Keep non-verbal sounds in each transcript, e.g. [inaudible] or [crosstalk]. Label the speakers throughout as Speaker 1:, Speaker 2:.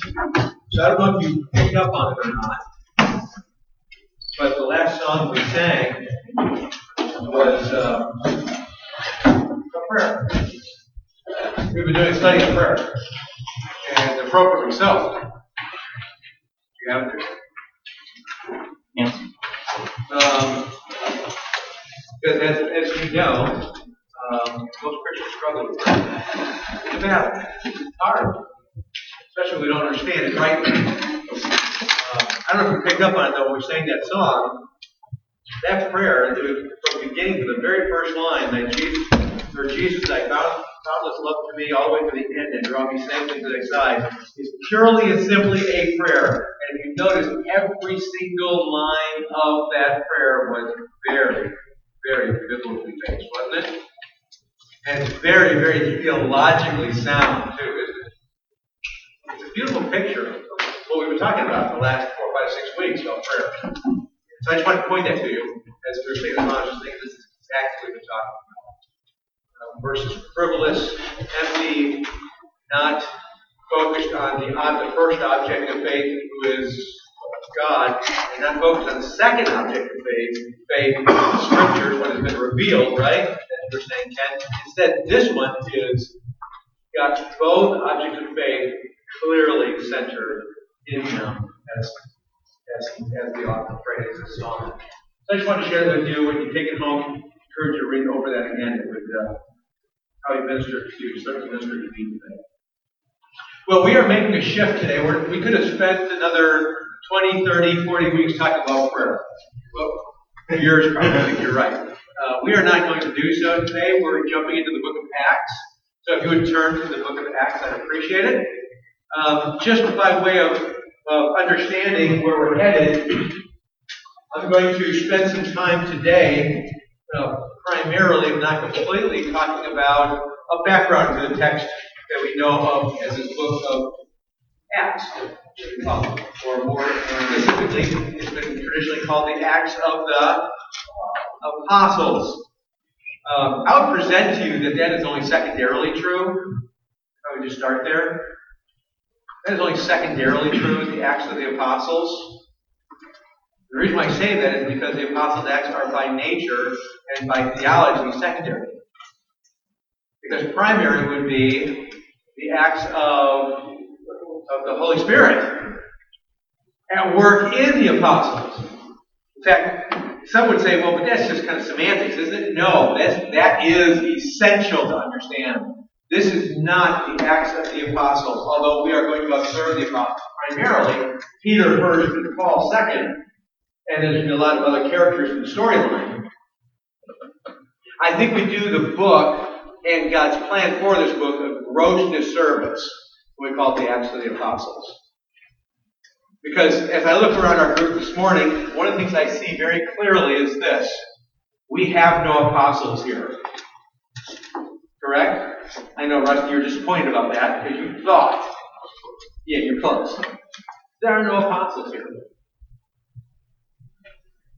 Speaker 1: So I don't know if you picked up on it or not, but the last song we sang was uh, a prayer. We've been doing a study of prayer, and appropriately so. You have it?
Speaker 2: Yes.
Speaker 1: Um, because as, as you know, um, most Christians struggle with prayer. It's a battle. It's hard. Especially we don't understand it rightly. Uh, I don't know if you picked up on it though when we sang that song. That prayer, from the beginning to the very first line, that Jesus, or Jesus, found boundless love to me all the way to the end and draw me safely to thy side, is purely and simply a prayer. And if you notice, every single line of that prayer was very, very biblically based, wasn't it? And very, very theologically sound, too? It's a beautiful picture of what we've been talking about the last four, five, six weeks about prayer. So I just want to point that to you as we're saying the just think this is exactly what we've been talking about. Uh, versus frivolous, empty, not focused on the, on the first object of faith, who is God, and not focused on the second object of faith, faith, scriptures, what has been revealed, right? As we're saying, Instead, this one is got both objects of faith clearly centered in them as as, as the author prays this song. So I just want to share that with you. When you take it home, I encourage you to read over that again. It would uh, how he ministered to you, certainly ministered to me today. Well, we are making a shift today. We're, we could have spent another 20, 30, 40 weeks talking about prayer. Well, [laughs] yours probably, you're right. Uh, we are not going to do so today. We're jumping into the book of Acts. So if you would turn to the book of Acts, I'd appreciate it. Um, just by way of of understanding where we're headed, I'm going to spend some time today, uh, primarily, not completely, talking about a background to the text that we know of as this book of Acts. Or more specifically, it's been traditionally called the Acts of the Apostles. Um, I would present to you that that is only secondarily true. I would just start there. That is only secondarily true in the Acts of the Apostles. The reason why I say that is because the Apostles' Acts are by nature and by theology secondary. Because primary would be the acts of, of the Holy Spirit at work in the apostles. In fact, some would say, well, but that's just kind of semantics, isn't it? No, that's, that is essential to understand this is not the Acts of the Apostles, although we are going to observe the Apostles primarily. Peter first and Paul second, and there's a lot of other characters in the storyline. I think we do the book and God's plan for this book a gross disservice we call it the Acts of the Apostles. Because as I look around our group this morning, one of the things I see very clearly is this. We have no apostles here. Correct? I know, Rusty, you're disappointed about that because you thought, yeah, you're close. There are no apostles here.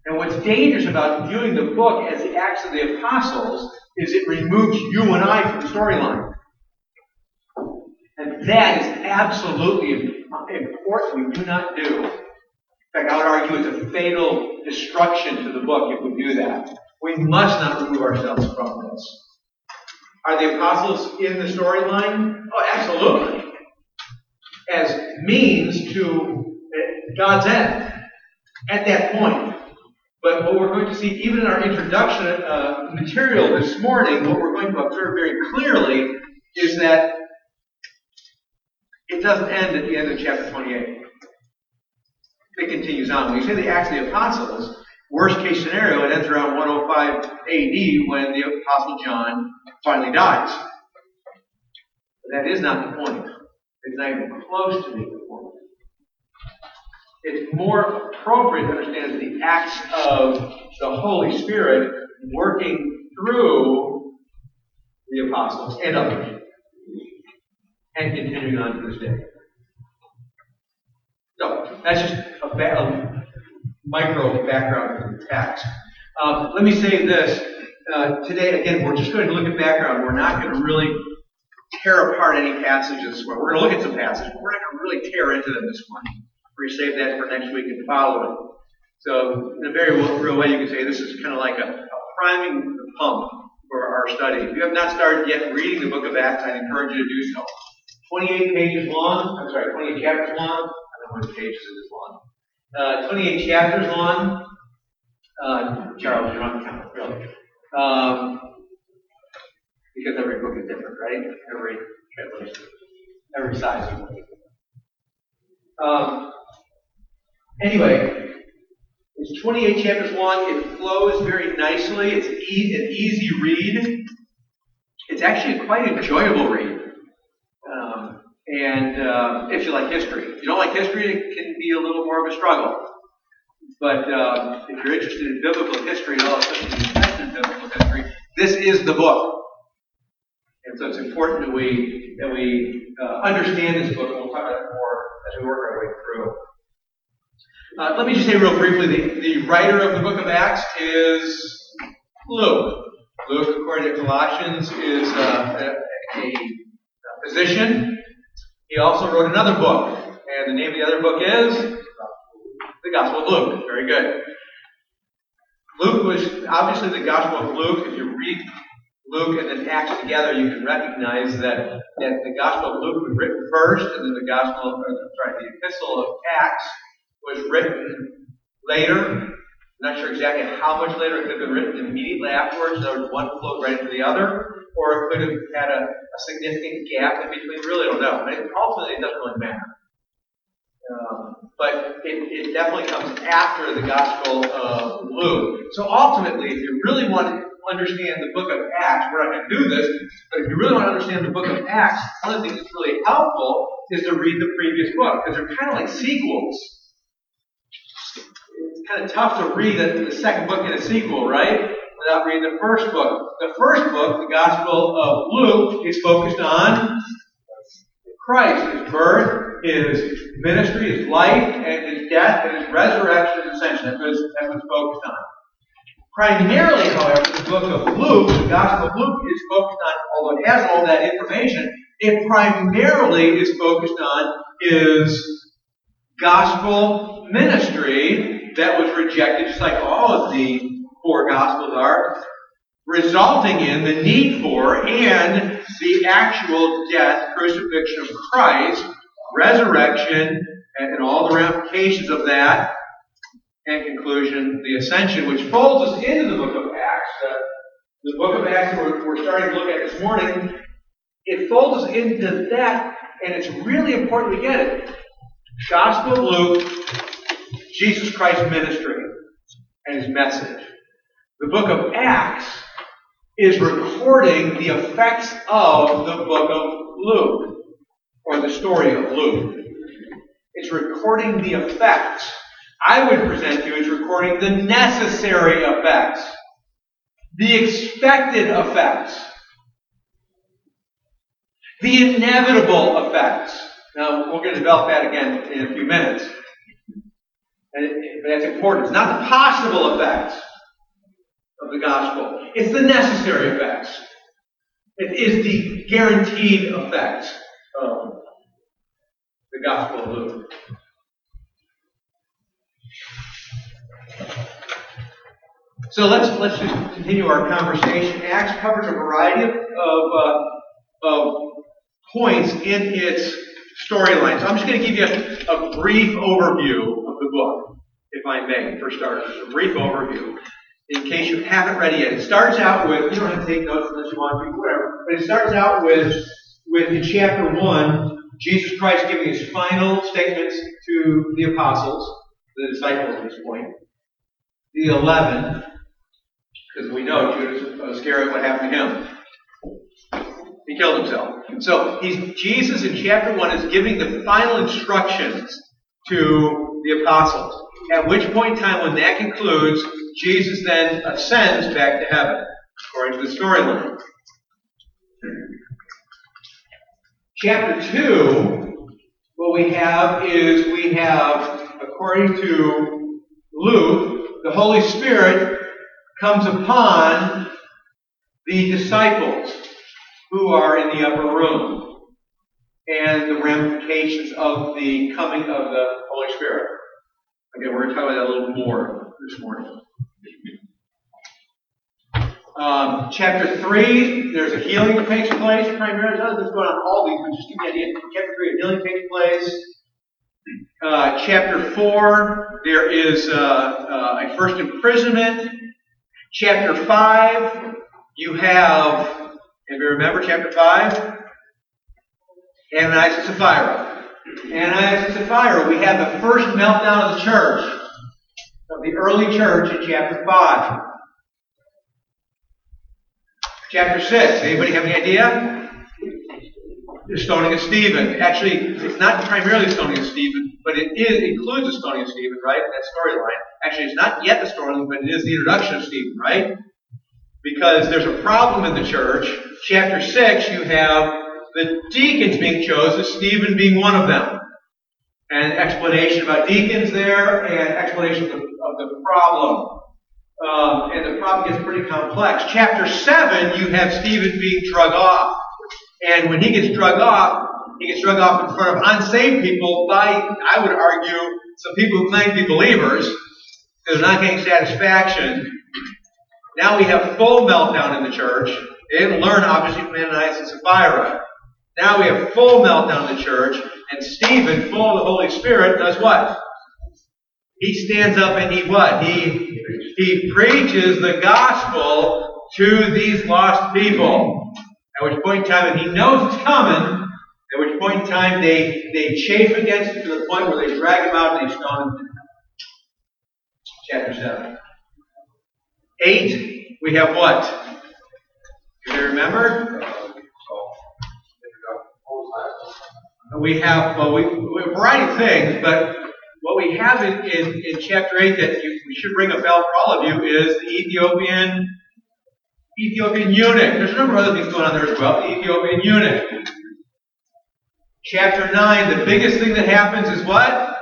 Speaker 1: And what's dangerous about viewing the book as the Acts of the Apostles is it removes you and I from the storyline. And that is absolutely important we do not do. In fact, I would argue it's a fatal destruction to the book if we do that. We must not remove ourselves from this. Are the apostles in the storyline? Oh, absolutely. As means to God's end at that point. But what we're going to see, even in our introduction uh, material this morning, what we're going to observe very clearly is that it doesn't end at the end of chapter 28. It continues on. When you say the Acts of the Apostles, worst case scenario, it ends around 105 AD when the Apostle John finally dies. But that is not the point. It's not even close to being the point. It's more appropriate to understand as the acts of the Holy Spirit working through the apostles and others and continuing on to this day. So that's just a, ba- micro background of the text. Um, let me say this uh, today, again, we're just going to look at background. We're not going to really tear apart any passages. We're going to look at some passages, we're not going to really tear into them this morning. We're going to save that for next week and following. So, in a very real way, you can say this is kind of like a, a priming the pump for our study. If you have not started yet reading the book of Acts, I encourage you to do so. 28 pages long. I'm sorry, 28 chapters long. I don't know how many pages it is long. Uh, 28 chapters long. Uh, Charles, you're on count, really. Um, because every book is different, right? Every translation, every size. Um, anyway, it's 28 chapters long. It flows very nicely. It's e- an easy read. It's actually quite enjoyable read. And uh, if you like history, if you don't like history, it can be a little more of a struggle. But uh, if you're interested in biblical history and all, especially New Testament biblical history, this is the book. And so it's important that we that we uh, understand this book, and we'll talk about it more as we work our way through. Uh, let me just say real briefly: the, the writer of the book of Acts is Luke. Luke, according to Colossians, is uh, a, a physician. He also wrote another book, and the name of the other book is the Gospel of Luke. Very good. Luke was obviously the Gospel of Luke. If you read Luke and then Acts together, you can recognize that, that the Gospel of Luke was written first, and then the Gospel, or sorry, the Epistle of Acts was written later. I'm not sure exactly how much later. It could have been written immediately afterwards. In other words, one flowed right into the other, or it could have had a, a significant gap in between. We really don't know. But ultimately, it doesn't really matter. Um, but it, it definitely comes after the Gospel of Luke. So ultimately, if you really want to understand the book of Acts, we're not going to do this, but if you really want to understand the book of Acts, one of the things that's really helpful is to read the previous book, because they're kind of like sequels. It's kind of tough to read the second book in a sequel, right? Without reading the first book. The first book, the Gospel of Luke, is focused on Christ, his birth, his ministry, his life, and his death, and his resurrection and ascension. That's what it's focused on. Primarily, however, the book of Luke, the Gospel of Luke, is focused on, although it has all that information, it primarily is focused on is gospel ministry that was rejected, just like all of the four Gospels are, resulting in the need for and the actual death, crucifixion of Christ, resurrection, and, all the ramifications of that, and conclusion, the ascension, which folds us into the book of Acts. Uh, the book of Acts we're, we're starting to look at this morning, it folds us into that, and it's really important to get it. Gospel of Luke, Jesus Christ's ministry, and his message. The book of Acts is recording the effects of the book of Luke, or the story of Luke. It's recording the effects I would present to you as recording the necessary effects, the expected effects, the inevitable effects. Now, we're going to develop that again in a few minutes. but that's important. It's not the possible effects of the gospel, it's the necessary effects. It is the guaranteed effects of the gospel of Luke. So let's let's just continue our conversation. Acts covers a variety of of, uh, of points in its storyline. So I'm just going to give you a, a, brief overview of the book, if I may, for starters. A brief overview, in case you haven't read it yet. It starts out with you don't have to take notes unless you want to, whatever. But it starts out with with in chapter one, Jesus Christ giving his final statements to the apostles, the disciples at this point. The eleven, because we know Judas Iscariot, what happened to him? He killed himself. So he's, Jesus in chapter 1 is giving the final instructions to the apostles. At which point in time, when that concludes, Jesus then ascends back to heaven, according to the storyline. Chapter 2, what we have is we have, according to Luke, the Holy Spirit comes upon the disciples. who are in the upper room and the ramifications of the coming of the Holy Spirit. Again, we're going to talk about that a little more this morning. Um, chapter 3, there's a healing that takes place primarily. Nothing's going on all these, but just give me an idea. Chapter 3, a healing takes place. Uh, chapter 4, there is uh, uh, a first imprisonment. Chapter 5, you have, if you remember chapter 5? Ananias and Sapphira. Ananias and Sapphira, we have the first meltdown of the church, of the early church in chapter 5. Chapter 6, anybody have any idea? The stoning of Stephen. Actually, it's not primarily the stoning of Stephen, but it is, includes the stoning of Stephen, right? That storyline. Actually, it's not yet the storyline, but it is the introduction of Stephen, right? Because there's a problem in the church. Chapter 6, you have the deacons being chosen, Stephen being one of them. And explanation about deacons there, and explanation of the, of the problem. Um, and the problem gets pretty complex. Chapter 7, you have Stephen being drug off. And when he gets drug off, he gets drug off in front of unsaved people by, I would argue, some people who claim to be believers, they're not getting satisfaction. Now we have full meltdown in the church. They didn't learn, obviously, from Ananias and Sapphira. Now we have full meltdown in the church, and Stephen, full of the Holy Spirit, does what? He stands up and he what? He he preaches the gospel to these lost people. At which point in time, and he knows it's coming, at which point in time they, they chafe against it to the point where they drag him out and they stone him. Chapter 7. 8, we have what? Do you remember? We have, well, we, a variety of things, but what we have in, in, in chapter 8 that you, we should ring a bell for all of you is the Ethiopian Ethiopian eunuch. There's a number of other things going on there as well. The Ethiopian eunuch. Chapter 9, the biggest thing that happens is what?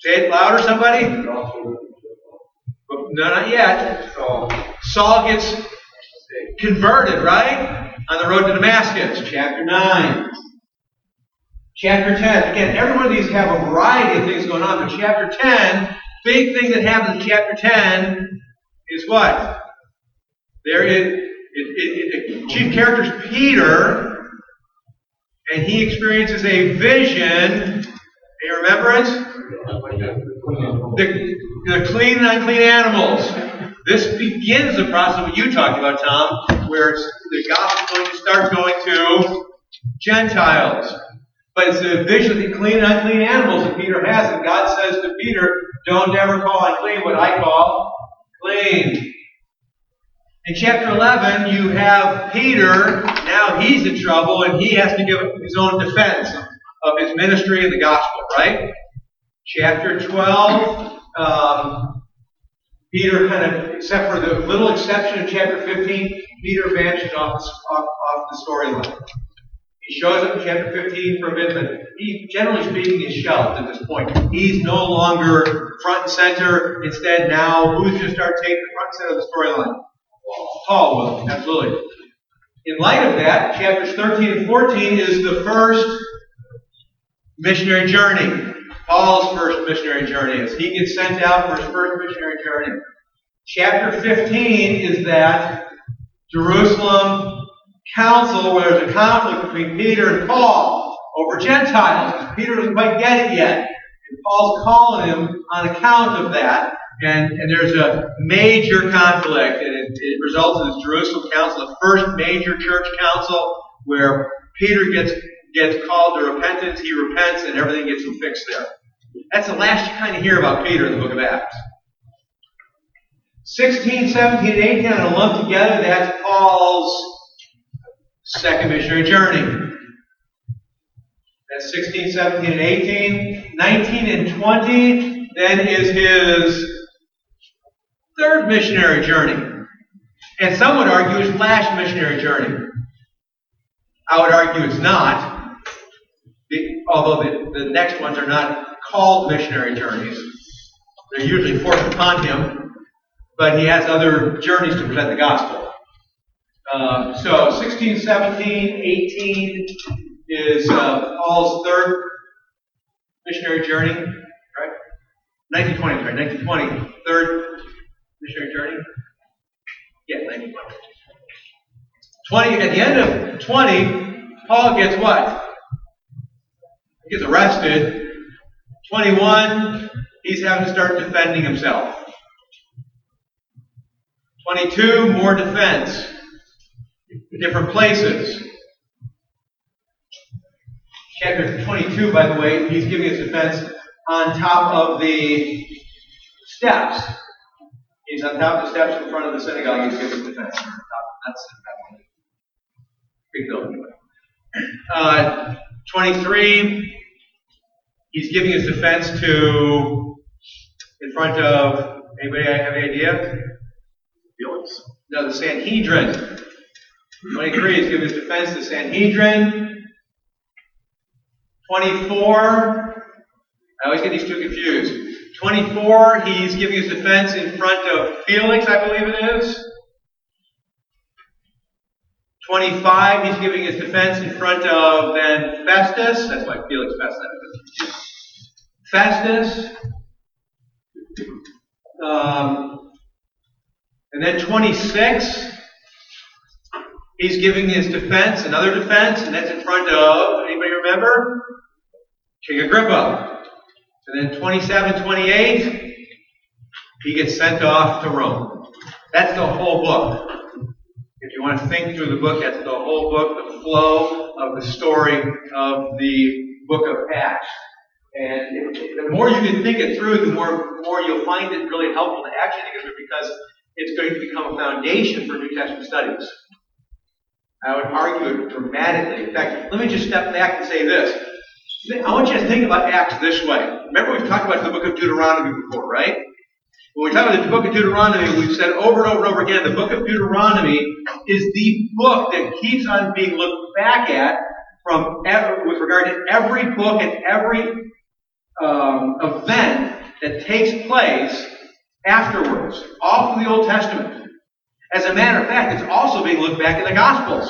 Speaker 1: Say it louder, somebody. No, not yet. Saul gets converted, right? On the road to Damascus. Chapter 9. Chapter 10. Again, every one of these have a variety of things going on, but chapter 10, big thing that happens in chapter 10 is what? There is, it, chief character is Peter, and he experiences a vision, a remembrance? The, the clean and unclean animals. This begins the process what you talked about, Tom, where the gospel is going to start going to Gentiles. But it's of the clean and unclean animals that Peter has. And God says to Peter, don't ever call unclean what I call clean. In chapter 11, you have Peter. Now he's in trouble and he has to give his own defense of his ministry and the gospel, right? Chapter 12, um, Peter kind of, except for the little exception in chapter 15, Peter vanishes off off, off the storyline. He shows up in chapter 15 for a bit, but he, generally speaking, is shelved at this point. He's no longer front and center. Instead, now, who's going to start taking the front and center of the storyline? Paul will, absolutely. In light of that, chapters 13 and 14 is the first missionary journey. Paul's first missionary journey as he gets sent out for his first missionary journey. Chapter 15 is that Jerusalem council where there's a conflict between Peter and Paul over Gentiles Peter doesn't quite get it yet. And Paul's calling him on account of that. And, and there's a major conflict, and it, it results in this Jerusalem Council, the first major church council, where Peter gets gets called to repentance, he repents, and everything gets fixed there. That's the last you kind of hear about Peter in the book of Acts. 16, 17, and 18 I'm going to lump together. That's Paul's second missionary journey. That's 16, 17, and 18. 19 and 20 then is his third missionary journey. And some would argue his last missionary journey. I would argue it's not, although the, the next ones are not called missionary journeys. They're usually forced upon him, but he has other journeys to present the gospel. Um, so 16, 17, 18 is uh, Paul's third missionary journey, right? 1920, sorry, 1920, third missionary journey. Yeah, 1920. 20, at the end of 20, Paul gets what? He gets arrested. 21, he's having to start defending himself. 22, more defense. Different places. Chapter 22, by the way, he's giving his defense on top of the steps. He's on top of the steps in front of the synagogue. He's giving his defense. That's big deal. Uh, 23, he's giving his defense to in front of anybody have any idea? Felix. No, the Sanhedrin. 23 is giving his defense to Sanhedrin. 24, I always get these two confused. 24, he's giving his defense in front of Felix, I believe it is. 25, he's giving his defense in front of then Festus. That's why Felix Festus. Festus. Um, and then 26, he's giving his defense, another defense, and that's in front of, anybody remember? King Agrippa. And then 27, 28, he gets sent off to Rome. That's the whole book. If you want to think through the book, that's the whole book, the flow of the story of the book of Acts. And the more you can think it through, the more, more you'll find it really helpful to action together because it's going to become a foundation for New Testament studies. I would argue it dramatically. In fact, let me just step back and say this. I want you to think about Acts this way. Remember we've talked about the book of Deuteronomy before, right? When we talk about the book of Deuteronomy, we've said over and over and over again, the book of Deuteronomy is the book that keeps on being looked back at from every, with regard to every book and every um, event that takes place afterwards, all from the Old Testament. As a matter of fact, it's also being looked back in the Gospels.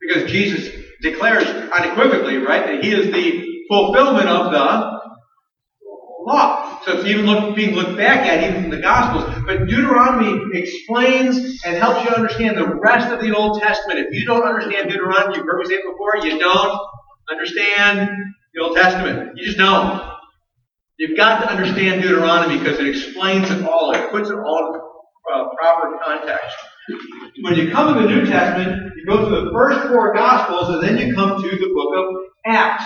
Speaker 1: Because Jesus declares unequivocally, right, that he is the fulfillment of the law. So it's even look, being looked back at even in the Gospels. But Deuteronomy explains and helps you understand the rest of the Old Testament. If you don't understand Deuteronomy, you've heard me say it before, you don't understand the Old Testament. You just don't. You've got to understand Deuteronomy because it explains it all. It puts it all uh, proper context. When you come to the New Testament, you go through the first four Gospels, and then you come to the book of Acts.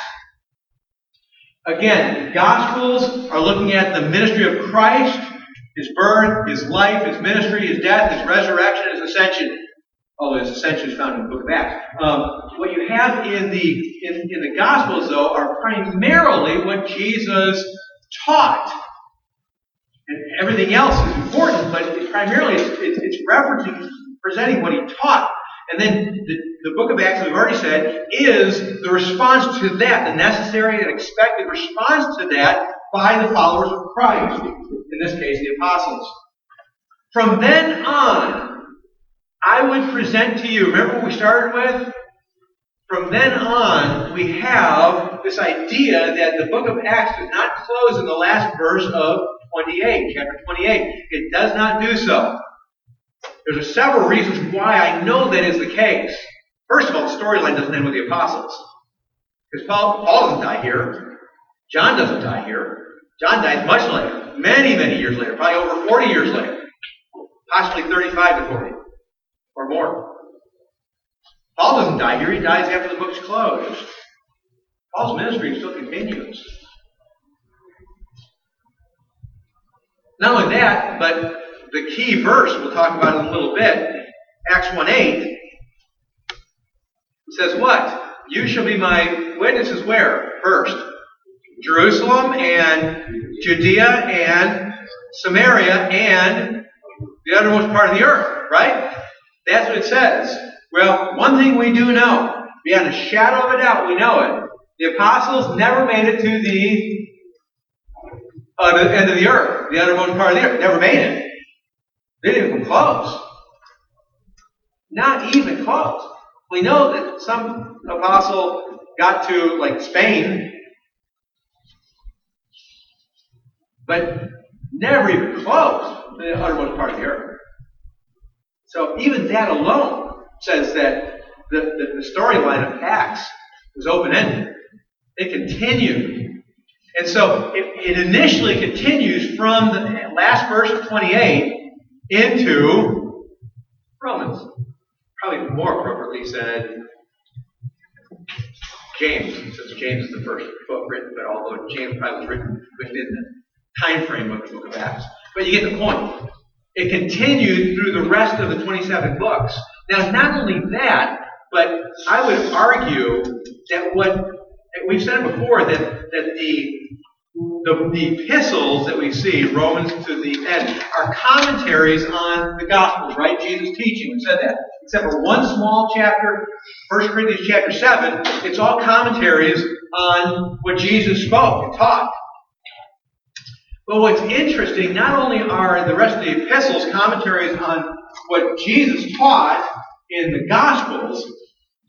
Speaker 1: Again, Gospels are looking at the ministry of Christ, His birth, His life, His ministry, His death, His resurrection, His ascension. Although His ascension is found in the book of Acts. Um, what you have in the in, in the Gospels, though, are primarily what Jesus taught. And everything else is important, but primarily it's, it's, it's referencing, presenting what he taught. And then the, the book of Acts, as we've already said, is the response to that, the necessary and expected response to that by the followers of Christ. In this case, the apostles. From then on, I would present to you, remember what we started with? From then on, we have this idea that the book of Acts does not close in the last verse of 28, chapter 28. It does not do so. There's several reasons why I know that is the case. First of all, the storyline doesn't end with the apostles. Because Paul, Paul doesn't die here. John doesn't die here. John dies much later. Many, many years later. Probably over 40 years later. Possibly 35 to 40. Or more. Paul doesn't die here. He dies after the book's closed. Paul's ministry still continues. Not only that, but the key verse we'll talk about in a little bit, Acts 1 8, says what? You shall be my witnesses where? First, Jerusalem and Judea and Samaria and the uttermost part of the earth, right? That's what it says. Well, one thing we do know, beyond a shadow of a doubt, we know it. The apostles never made it to the, uh, the end of the earth, the uttermost part of the earth. Never made it. They didn't even close. Not even close. We know that some apostle got to like Spain, but never even close to the uttermost part of the earth. So even that alone says that the, the, the storyline of Acts was open ended. It continued. And so it, it initially continues from the last verse of 28 into Romans. Probably more appropriately said James, since James is the first book written, but although James probably was written within the time frame of the book of Acts. But you get the point. It continued through the rest of the 27 books. Now, not only that, but I would argue that what we've said before that, that the, the, the epistles that we see, Romans to the end, are commentaries on the Gospels, right? Jesus' teaching. We said that. Except for one small chapter, 1 Corinthians chapter 7, it's all commentaries on what Jesus spoke and taught. But what's interesting, not only are the rest of the epistles commentaries on what Jesus taught in the Gospels,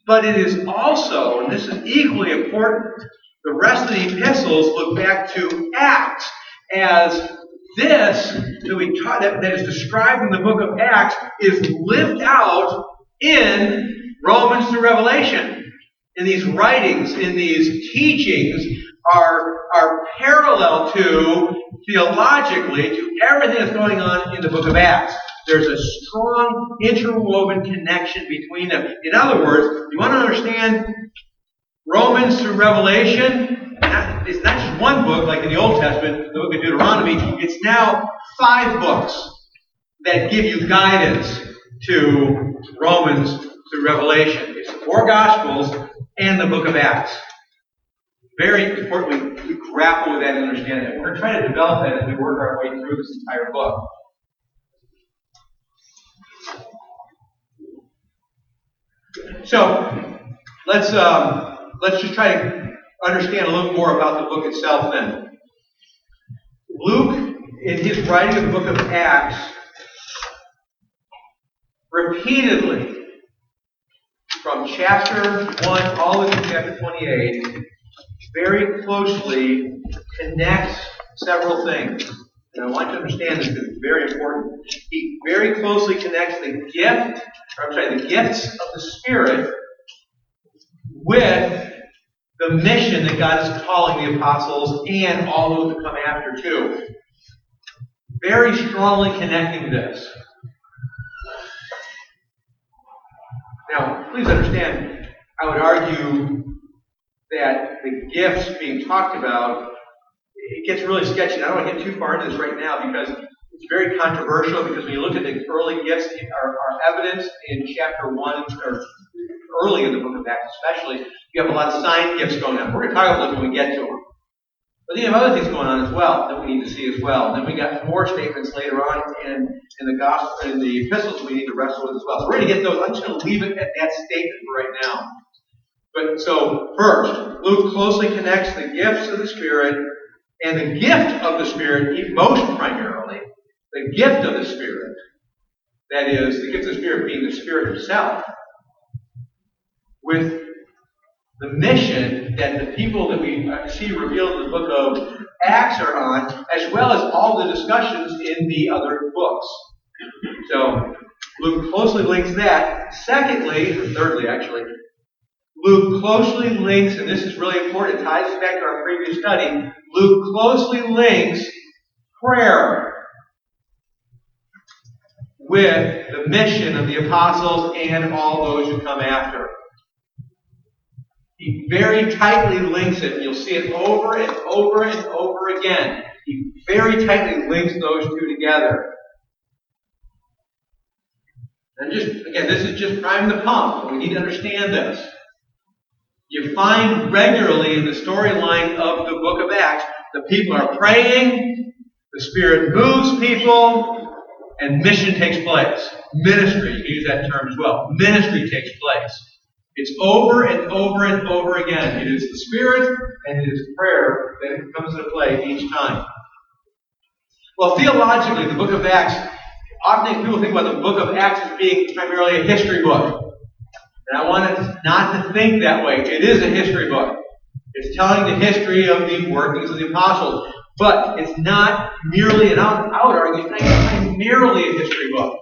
Speaker 1: but it is also, and this is equally important, the rest of the epistles look back to Acts as this that, we that, that is described in the book of Acts is lived out in Romans through Revelation. In these writings, in these teachings, are, are parallel to, theologically, to everything that's going on in the book of Acts. There's a strong interwoven connection between them. In other words, you want to understand Romans through Revelation? It's not just one book like in the Old Testament, the book of Deuteronomy. It's now five books that give you guidance to Romans through Revelation. It's the four Gospels and the book of Acts. Very importantly, we grapple with that and understand that. We're going to to develop that as we work our way through this entire book. So let's um, let's just try to understand a little more about the book itself. Then Luke, in his writing of the book of Acts, repeatedly from chapter one all the way to chapter twenty-eight, very closely connects several things. And I want you to understand this because it's very important. He very closely connects the gift, or I'm sorry, the gifts of the Spirit with the mission that God is calling the apostles and all those that come after too. Very strongly connecting this. Now, please understand, I would argue that the gifts being talked about it gets really sketchy. I don't want to get too far into this right now because it's very controversial. Because when you look at the early gifts, are, evidence in chapter one or early in the book of Acts, especially, you have a lot of sign gifts going on. We're going to talk about those when we get to them. But then you have other things going on as well that we need to see as well. And then we got more statements later on in, in the gospel in the epistles we need to wrestle with as well. So we're going to get those. I'm just going to leave it at that statement for right now. But so first, Luke closely connects the gifts of the Spirit and the gift of the Spirit, most primarily, the gift of the Spirit, that is, the gift of the Spirit being the Spirit Himself, with the mission that the people that we uh, see revealed in the book of Acts are on, as well as all the discussions in the other books. So, Luke closely links that. Secondly, or thirdly actually, Luke closely links, and this is really important, it ties back to our previous study, Luke closely links prayer with the mission of the apostles and all those who come after. He very tightly links it. And you'll see it over and over and over again. He very tightly links those two together. And just, again, this is just prime the pump. We need to understand this. You find regularly in the storyline of the book of Acts, the people are praying, the Spirit moves people, and mission takes place. Ministry, you can use that term as well. Ministry takes place. It's over and over and over again. It is the Spirit and it is prayer that comes into play each time. Well, theologically, the book of Acts often people think about the book of Acts as being primarily a history book. And I want us not to think that way. It is a history book. It's telling the history of the workings of the apostles. But it's not merely, and I would argue, it's not primarily a history book.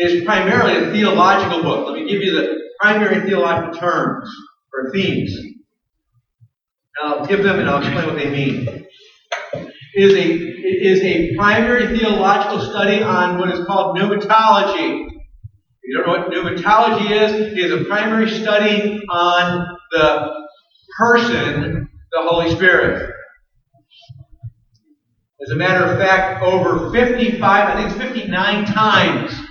Speaker 1: Is primarily a theological book. Let me give you the primary theological terms or themes. And I'll give them and I'll explain what they mean. It is a, it is a primary theological study on what is called pneumatology. If you don't know what pneumatology is, it is a primary study on the person, the Holy Spirit. As a matter of fact, over 55, I think it's 59 times,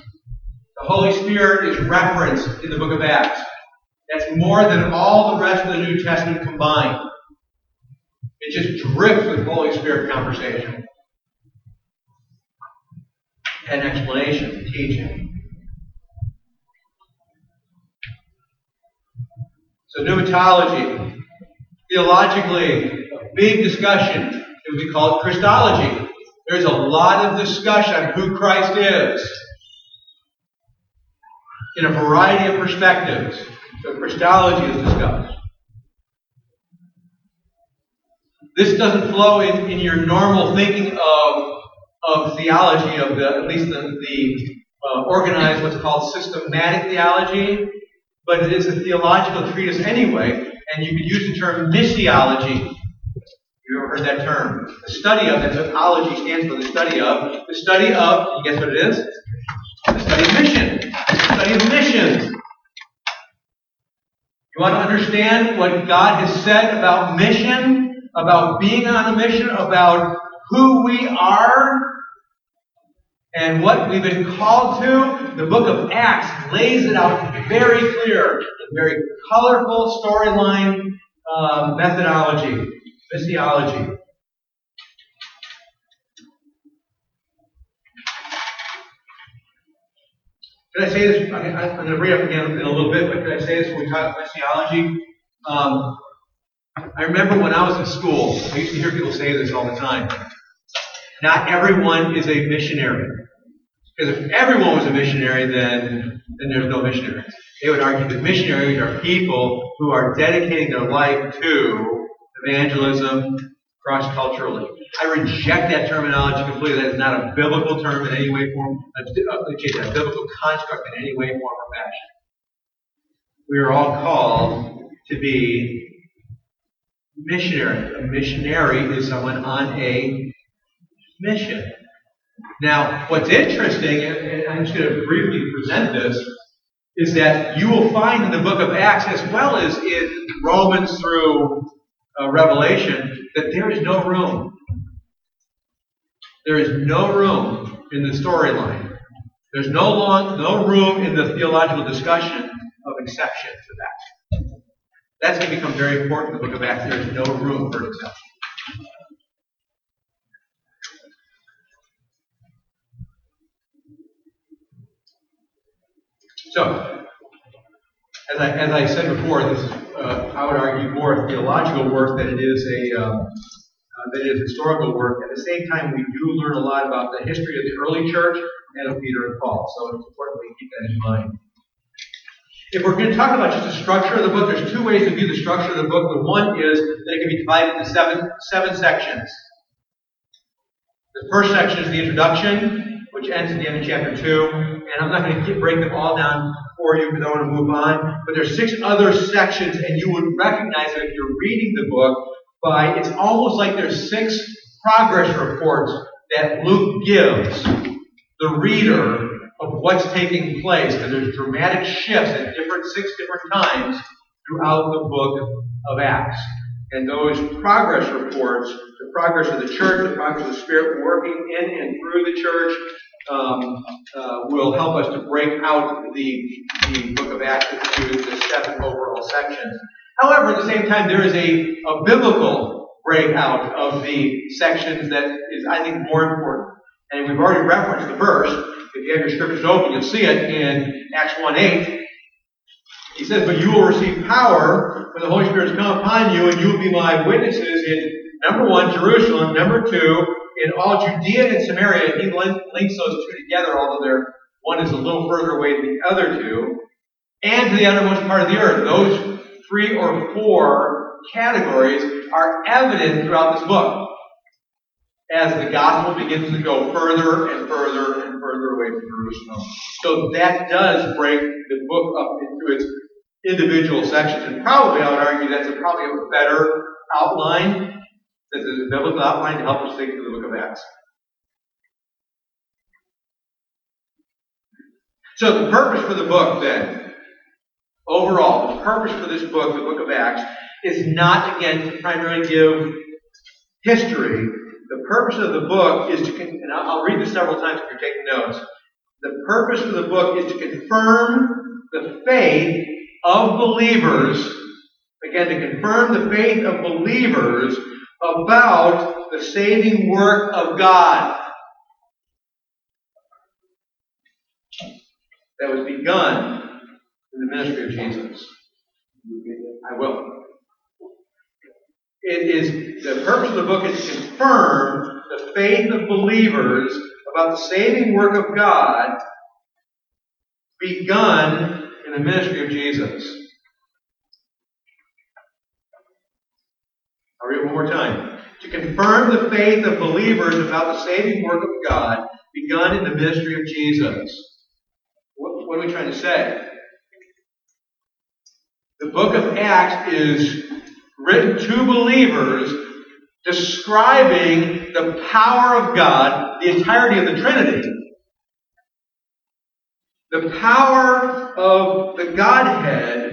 Speaker 1: the Holy Spirit is referenced in the book of Acts. That's more than all the rest of the New Testament combined. It just drips with Holy Spirit conversation and explanation, teaching. So pneumatology, theologically, a big discussion. It would be called Christology. There's a lot of discussion on who Christ is in a variety of perspectives. So Christology is discussed. This doesn't flow in, in your normal thinking of, of theology, of the, at least the, the uh, organized, what's called systematic theology, but it is a theological treatise anyway, and you could use the term missiology. You ever heard that term? The study of, that's what ology stands for, the study of. The study of, you guess what it is? The study of mission. Study of missions. You want to understand what God has said about mission? about being on a mission, about who we are and what we've been called to, the book of Acts lays it out very clear, a very colorful storyline uh, methodology, missiology. Can I say this? I'm going to read up again in a little bit, but can I say this when we talk missiology? Um, I remember when I was in school, I used to hear people say this all the time. Not everyone is a missionary. Because if everyone was a missionary, then, then there's no missionaries. They would argue that missionaries are people who are dedicating their life to evangelism cross culturally. I reject that terminology completely. That is not a biblical term in any way, form, a, a, a biblical construct in any way, form, or fashion. We are all called to be missionary. A missionary is someone on a mission. Now, what's interesting, and I'm just going to briefly present this, is that you will find in the book of Acts, as well as in Romans through uh, Revelation, that there is no room. There is no room in the storyline. There's no long, no room in the theological discussion of exception to that. That's going to become very important in the book of Acts. There is no room for exception. So, as I, as I said before, this is, uh, I would argue, more a theological work than it is a um, uh, than it is historical work. At the same time, we do learn a lot about the history of the early church and of Peter and Paul. So it's important we keep that in mind. If we're going to talk about just the structure of the book, there's two ways to view the structure of the book. The one is that it can be divided into seven, seven sections. The first section is the introduction, which ends at the end of chapter 2. And I'm not going to break them all down for you because I want to move on. But there's six other sections, and you would recognize it if you're reading the book by it's almost like there's six progress reports that Luke gives the reader of what's taking place, and there's dramatic shifts at different six different times throughout the book of Acts. And those progress reports, the progress of the church, the progress of the Spirit working in and through the church, um, uh, will help us to break out the, the book of Acts into the seven overall sections. However, at the same time, there is a, a biblical breakout of the sections that is, I think, more important. And we've already referenced the verse, if you have your scriptures open, you'll see it in Acts 1 8. He says, But you will receive power when the Holy Spirit has come upon you, and you will be my witnesses in number one, Jerusalem, number two, in all Judea and Samaria, he links those two together, although they're, one is a little further away than the other two, and to the uttermost part of the earth. Those three or four categories are evident throughout this book as the gospel begins to go further and further and further away from Jerusalem. So that does break the book up into its individual sections. And probably I would argue that's a, probably a better outline, that there's a biblical outline to help us think through the book of Acts. So the purpose for the book then, overall, the purpose for this book, the book of Acts, is not again to primarily give history. The purpose of the book is to, and I'll read this several times if you're taking notes. The purpose of the book is to confirm the faith of believers, again, to confirm the faith of believers about the saving work of God that was begun in the ministry of Jesus. I will. It is the purpose of the book is to confirm the faith of believers about the saving work of God begun in the ministry of Jesus. I'll read it one more time. To confirm the faith of believers about the saving work of God begun in the ministry of Jesus. What, what are we trying to say? The book of Acts is written to believers describing the power of God, the entirety of the Trinity, the power of the Godhead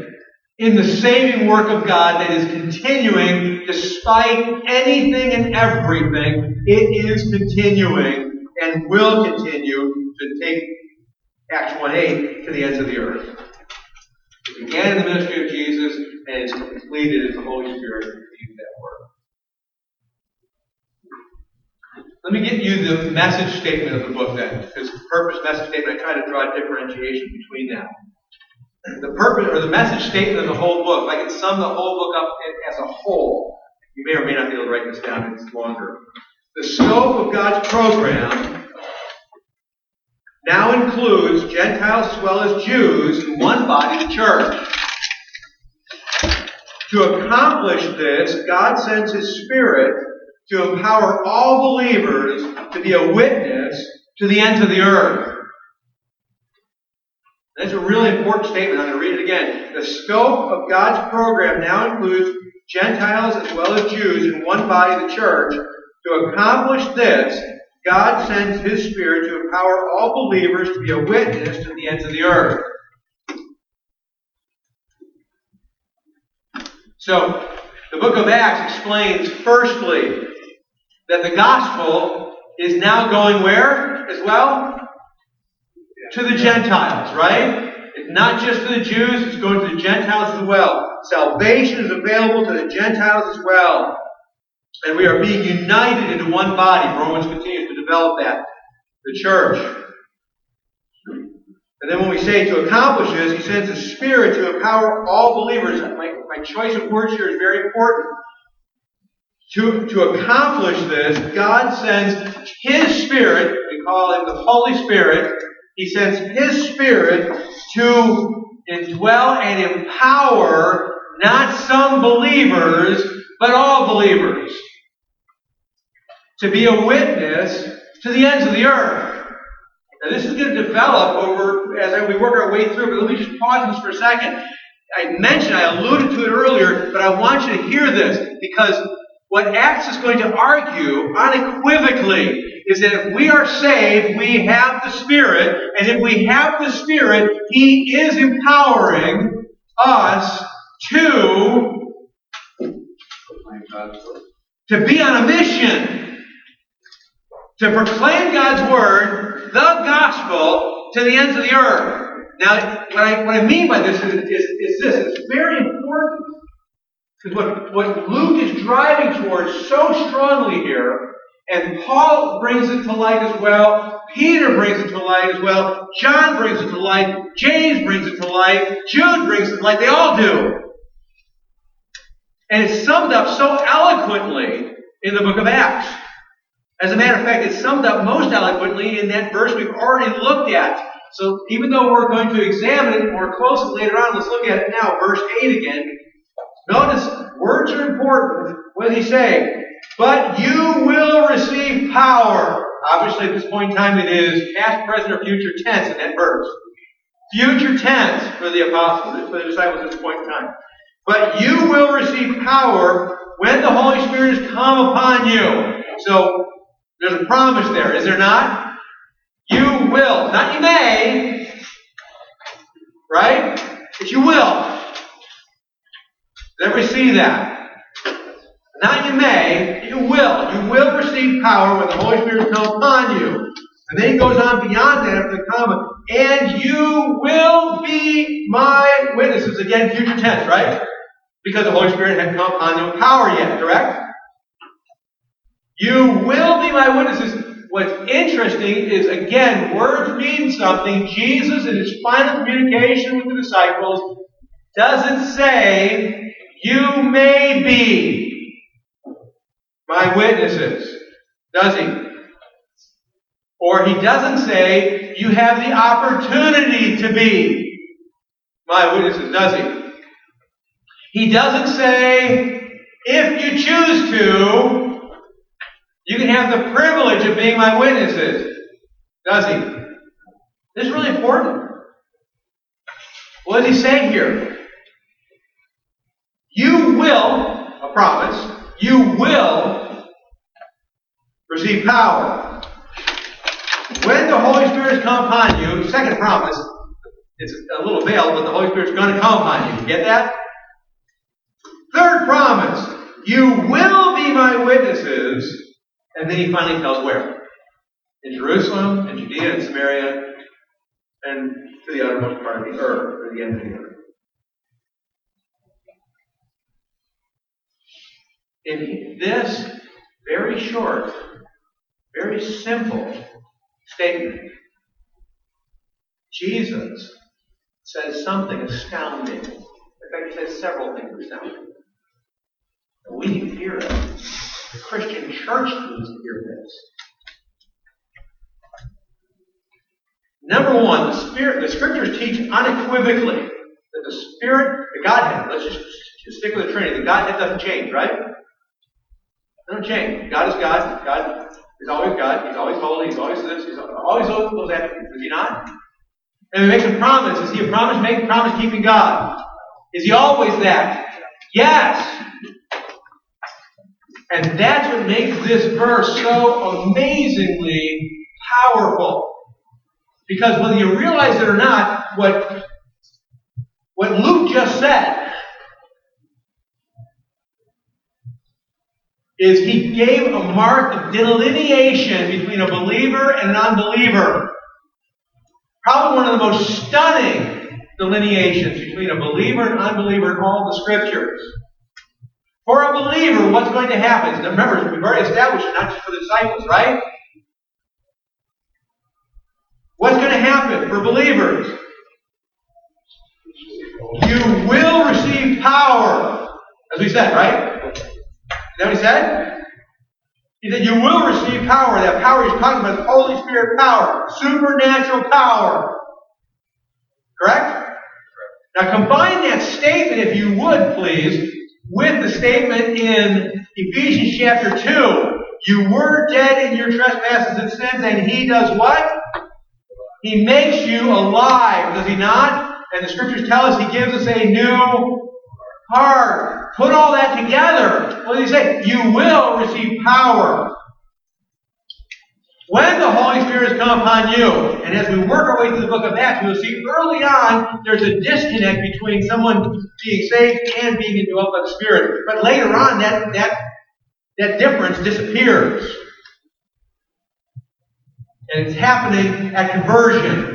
Speaker 1: in the saving work of God that is continuing despite anything and everything. It is continuing and will continue to take Acts 1 8 to the ends of the earth. It began in the ministry of Jesus and it's completed as the Holy Spirit continues that work. Let me get you the message statement of the book then, because purpose message statement, I try to draw a differentiation between them. The purpose or the message statement of the whole book, if I can sum the whole book up as a whole, you may or may not be able to write this down, it's longer. The scope of God's program now includes Gentiles as well as Jews in one body, the church. To accomplish this, God sends His Spirit to empower all believers to be a witness to the ends of the earth. That's a really important statement. I'm going to read it again. The scope of God's program now includes Gentiles as well as Jews in one body, the church. To accomplish this, God sends His Spirit to empower all believers to be a witness to the ends of the earth. So, the book of Acts explains, firstly, that the gospel is now going where as well? To the Gentiles, right? It's not just to the Jews, it's going to the Gentiles as well. Salvation is available to the Gentiles as well. And we are being united into one body. Romans continues to develop that. The church. And then when we say to accomplish this, he sends the Spirit to empower all believers. My, my choice of words here is very important. To, to accomplish this, God sends His Spirit, we call Him the Holy Spirit, He sends His Spirit to indwell and empower not some believers, but all believers. To be a witness to the ends of the earth. Now, this is going to develop over as we work our way through, but let me just pause this for a second. I mentioned, I alluded to it earlier, but I want you to hear this because what Acts is going to argue unequivocally is that if we are saved, we have the Spirit, and if we have the Spirit, He is empowering us to, to be on a mission, to proclaim God's Word, the gospel, to the ends of the earth. Now, what I, what I mean by this is, is, is this. It's very important because what, what Luke is driving towards so strongly here, and Paul brings it to light as well, Peter brings it to light as well, John brings it to light, James brings it to light, Jude brings it to light, they all do. And it's summed up so eloquently in the book of Acts. As a matter of fact, it's summed up most eloquently in that verse we've already looked at. So even though we're going to examine it more closely later on, let's look at it now, verse 8 again. Notice, words are important. Does he say? But you will receive power. Obviously, at this point in time, it is past, present, or future tense in that verse. Future tense for the apostles, for the disciples at this point in time. But you will receive power when the Holy Spirit has come upon you. So, there's a promise there, is there not? You will. Not you may. Right? But you will. Let me see that. Not you may, you will. You will receive power when the Holy Spirit comes upon you. And then he goes on beyond that after the comma. And you will be my witnesses. Again, future tense, right? Because the Holy Spirit hadn't come upon with power yet, correct? You will be my witnesses. What's interesting is, again, words mean something. Jesus, in his final communication with the disciples, doesn't say, you may be my witnesses. Does he? Or he doesn't say, you have the opportunity to be my witnesses, does he? He doesn't say, if you choose to, you can have the privilege of being my witnesses. Does he? This is really important. What is he saying here? You will, a promise, you will receive power. When the Holy Spirit has come upon you, second promise, it's a little veiled, but the Holy Spirit's going to come upon you. Get that? Third promise, you will be my witnesses and then he finally tells where? In Jerusalem, in Judea, and Samaria, and to the uttermost part of the earth, or the end of the earth. In this very short, very simple statement, Jesus says something astounding. In fact, he says several things astounding. We need to hear it. The Christian church needs to hear this. Number one, the Spirit, the Scriptures teach unequivocally that the Spirit, the Godhead, let's just, just stick with the Trinity, the Godhead doesn't change, right? It doesn't change. God is God. God is always God. He's always holy. He's always this. He's always those attributes. Is he not? And he makes a promise. Is he a promise making, promise keeping God? Is he always that? Yes. And that's what makes this verse so amazingly powerful. Because whether you realize it or not, what, what Luke just said is he gave a mark of delineation between a believer and an unbeliever. Probably one of the most stunning delineations between a believer and unbeliever in all the scriptures. For a believer, what's going to happen? Remember, we've already established it, not just for the disciples, right? What's going to happen for believers? You will receive power. As we said, right? Is that what he said? He said, You will receive power. That power he's talking about is Holy Spirit power, supernatural power. Correct? Now combine that statement, if you would, please, with the statement in Ephesians chapter 2. You were dead in your trespasses and sins, and he does what? He makes you alive, does he not? And the scriptures tell us he gives us a new heart. Put all that together. What does he say? You will receive power. When the Holy Spirit has come upon you, and as we work our way through the book of Acts, we'll see early on there's a disconnect between someone being saved and being indwelt by the Spirit. But later on, that, that, that difference disappears. And it's happening at conversion.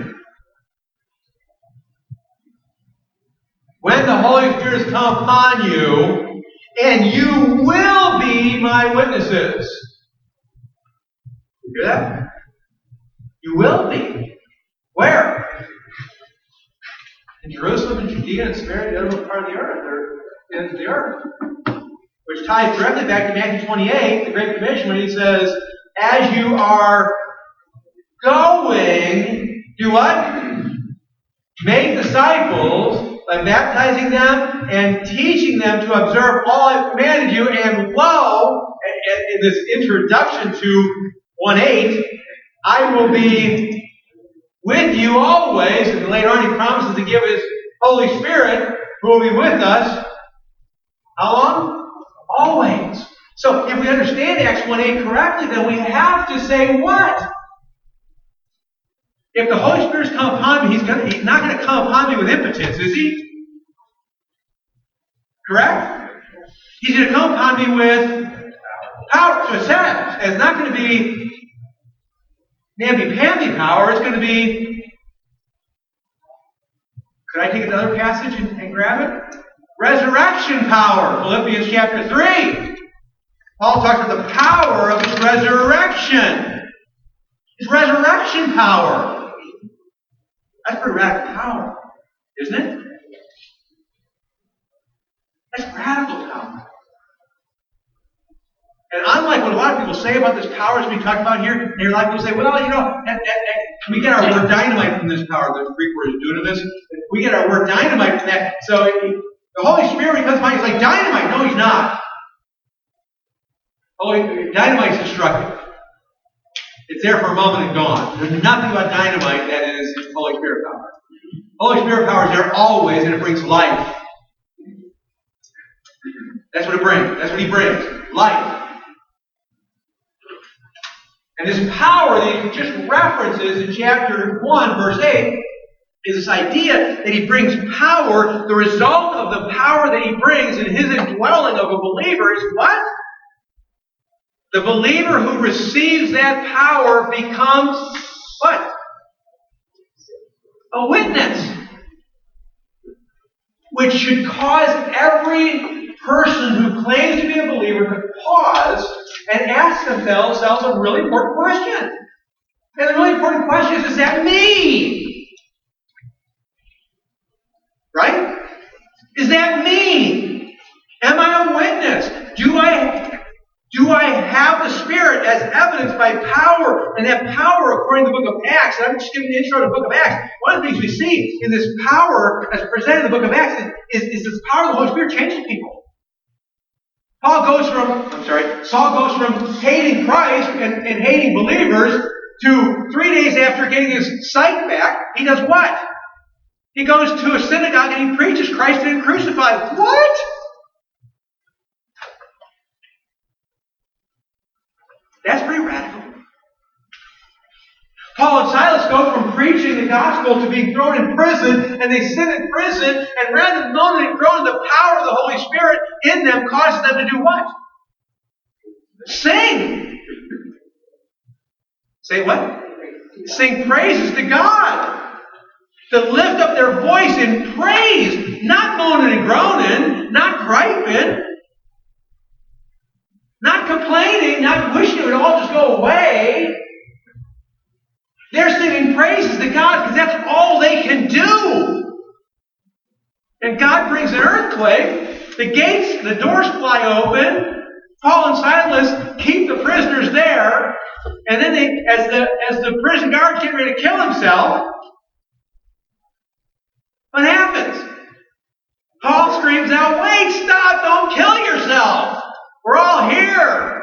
Speaker 1: When the Holy Spirit has come upon you, and you will be my witnesses. You hear that? You will be. Where? In Jerusalem, in Judea, and Samaria, the other part of the earth, or ends the earth. Which ties directly back to Matthew 28, the Great Commission, when he says, as you are going, do what? Make disciples by baptizing them and teaching them to observe all I've commanded you. And lo, in this introduction to 1 8, I will be with you always. And later on, he promises to give his Holy Spirit who will be with us. How long? Always. So if we understand Acts 1 8 correctly, then we have to say what? If the Holy Spirit's come upon me, he's, gonna, he's not going to come upon me with impotence, is he? Correct? He's going to come upon me with power. It says, it's not going to be namby-pamby power. It's going to be. Could I take another passage and, and grab it? Resurrection power. Philippians chapter 3. Paul talks about the power of his resurrection. His resurrection power. That's radical power, isn't it? That's radical power. And unlike what a lot of people say about this power as we talk about here, lot of people say, well, you know, we get our word dynamite from this power. The Greek word is dunamis. We get our word dynamite from that. So the Holy Spirit, when he comes by, he's like dynamite. No, he's not. Holy, dynamite's destructive. It's there for a moment and gone. There's nothing about dynamite that is Holy Spirit power. Holy Spirit power is there always, and it brings life. That's what it brings. That's what He brings. Life. And this power that He just references in chapter 1, verse 8, is this idea that He brings power. The result of the power that He brings in His indwelling of a believer is what? The believer who receives that power becomes what? A witness. Which should cause every person who claims to be a believer to pause and ask themselves a really important question. And the really important question is, is that me? Right? Is that me? Am I a witness? Do I do I have the Spirit as evidenced by power? And that power, according to the book of Acts, and I'm just giving an intro to the book of Acts. One of the things we see in this power as presented in the book of Acts is, is, is this power of the Holy Spirit changing people. Paul goes from, I'm sorry, Saul goes from hating Christ and, and hating believers to three days after getting his sight back, he does what? He goes to a synagogue and he preaches Christ and crucified. What? That's pretty radical. Paul and Silas go from preaching the gospel to being thrown in prison, and they sit in prison, and rather than knowing and growing, the power of the Holy Spirit in them causes them to do what? Sing. Say what? Sing praises to God. To lift up their voice in praise, not moaning and groaning, not griping, not complaining, not wishing it would all just go away. They're singing praises to God because that's all they can do. And God brings an earthquake. The gates, the doors fly open. Paul and Silas keep the prisoners there. And then they, as the, as the prison guard getting ready to kill himself, what happens? Paul screams out, wait, stop, don't kill yourself. We're all here.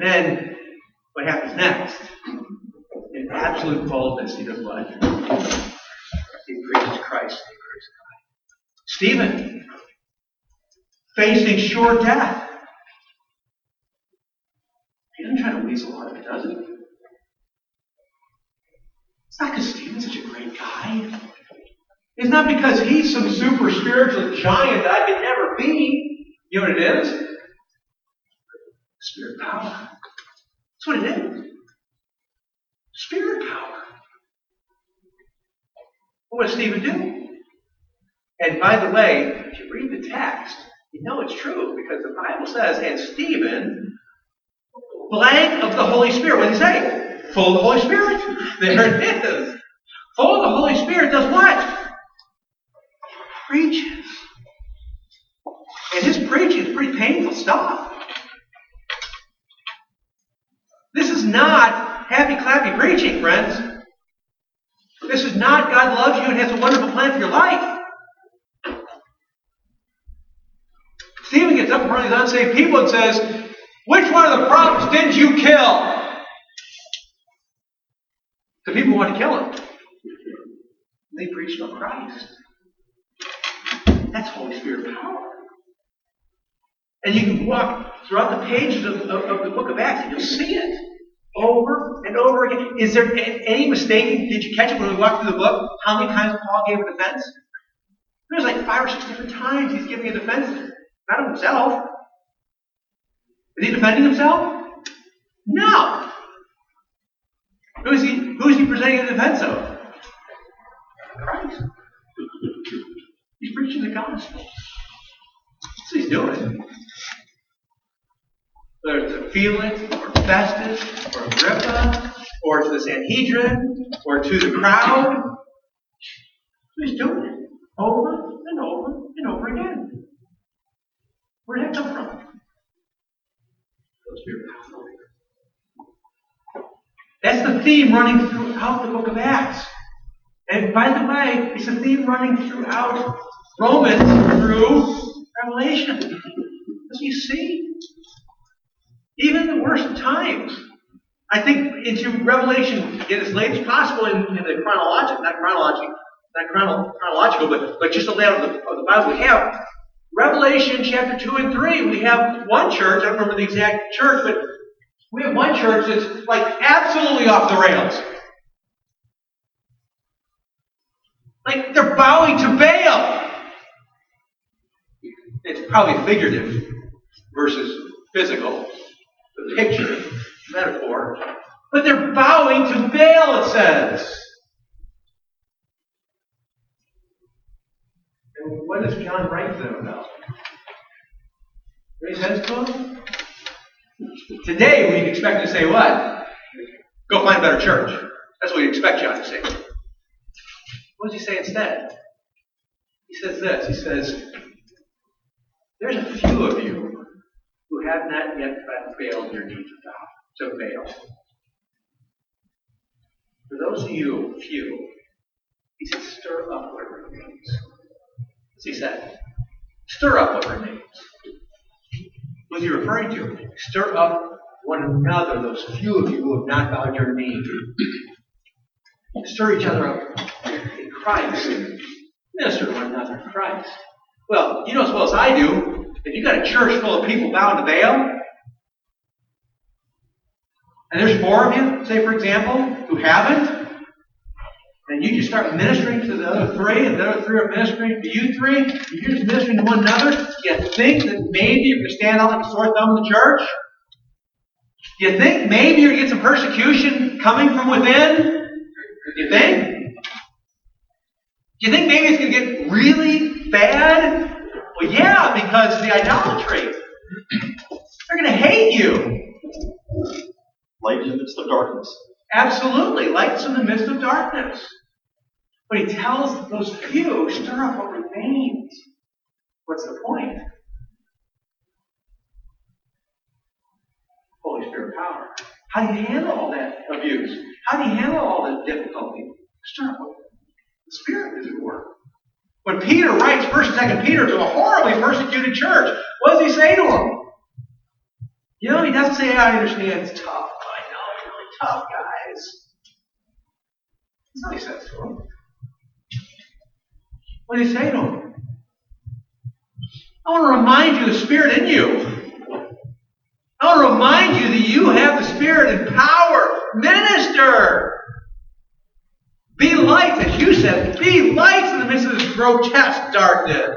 Speaker 1: And then what happens next? In absolute boldness, he does what? He preaches Christ. Stephen, facing sure death. He doesn't try to weasel out of it, does he? It's not because Stephen's such a great guy. It's not because he's some super spiritual giant that I could never be. You know what it is? Spirit power. That's what it is. Spirit power. What does Stephen do? And by the way, if you read the text, you know it's true because the Bible says, and Stephen, blank of the Holy Spirit. What does he say? Full of the Holy Spirit. [laughs] There it is. Full of the Holy Spirit does what? Preaches. And his preaching is pretty painful stuff. not happy clappy preaching, friends. This is not God loves you and has a wonderful plan for your life. Stephen gets up in front of these unsaved people and says, Which one of the prophets did you kill? The people want to kill him. They preached on Christ. That's Holy Spirit power. And you can walk throughout the pages of, of, of the book of Acts and you'll see it over and over again. Is there any mistake? Did you catch it when we walked through the book? How many times Paul gave a defense? There's like five or six different times he's giving a defense. Not of himself. Is he defending himself? No. Who is he, who is he presenting a defense of? Christ. He's preaching the gospel. That's what he's doing. Whether it's Felix, or Festus, or Agrippa, or to the Sanhedrin, or to the crowd, he's doing it over and over and over again. Where did that come from? That's the theme running throughout the book of Acts. And by the way, it's a theme running throughout Romans through Revelation. As you see, even in the worst times, I think into Revelation, get as late as possible in, in the chronological, not chronological, not chrono, chronological, but, but just the layout of the, of the Bible we have. Revelation chapter 2 and 3, we have one church, I don't remember the exact church, but we have one church that's like absolutely off the rails. Like they're bowing to Baal. It's probably figurative versus physical, picture, metaphor. But they're bowing to Baal, it says. And what does John write to them about? Raise he says to them? Today, we'd expect to say what? Go find a better church. That's what we expect John to say. What does he say instead? He says this. He says, There's a few of you who have not yet failed your needs to God, to fail. For those of you, few, he said, stir up what remains. What's he said? Stir up what remains. What's he referring to? Stir up one another, those few of you who have not bowed your knee. Stir each other up in Christ. Minister to one another in Christ. Well, you know as well as I do, if you got a church full of people bowing to Baal, and there's four of you, say for example, who haven't, and you just start ministering to the other three, and the other three are ministering to you three, and you're just ministering to one another, you think that maybe you're stand out like a sore thumb in the church? You think maybe you're going to get some persecution coming from within? You think? Do you think maybe it's going to get really bad? Well, yeah, because the idolatry. They're going to hate you.
Speaker 2: Light in the midst of darkness.
Speaker 1: Absolutely. Light's in the midst of darkness. But he tells those few, stir up what remains. What's the point? Holy Spirit power. How do you handle all that abuse? How do you handle all the difficulty? Stir up what the Spirit is at work. When Peter writes 1st and 2nd Peter to a horribly persecuted church, what does he say to them? You know, he doesn't say, I understand it's tough. I know, it's really tough, guys. That's what he says to them. What does he say to them? I want to remind you the Spirit in you. I want to remind you that you have the Spirit and power. Minister. Be lights, as you said, be lights in the midst of this grotesque darkness.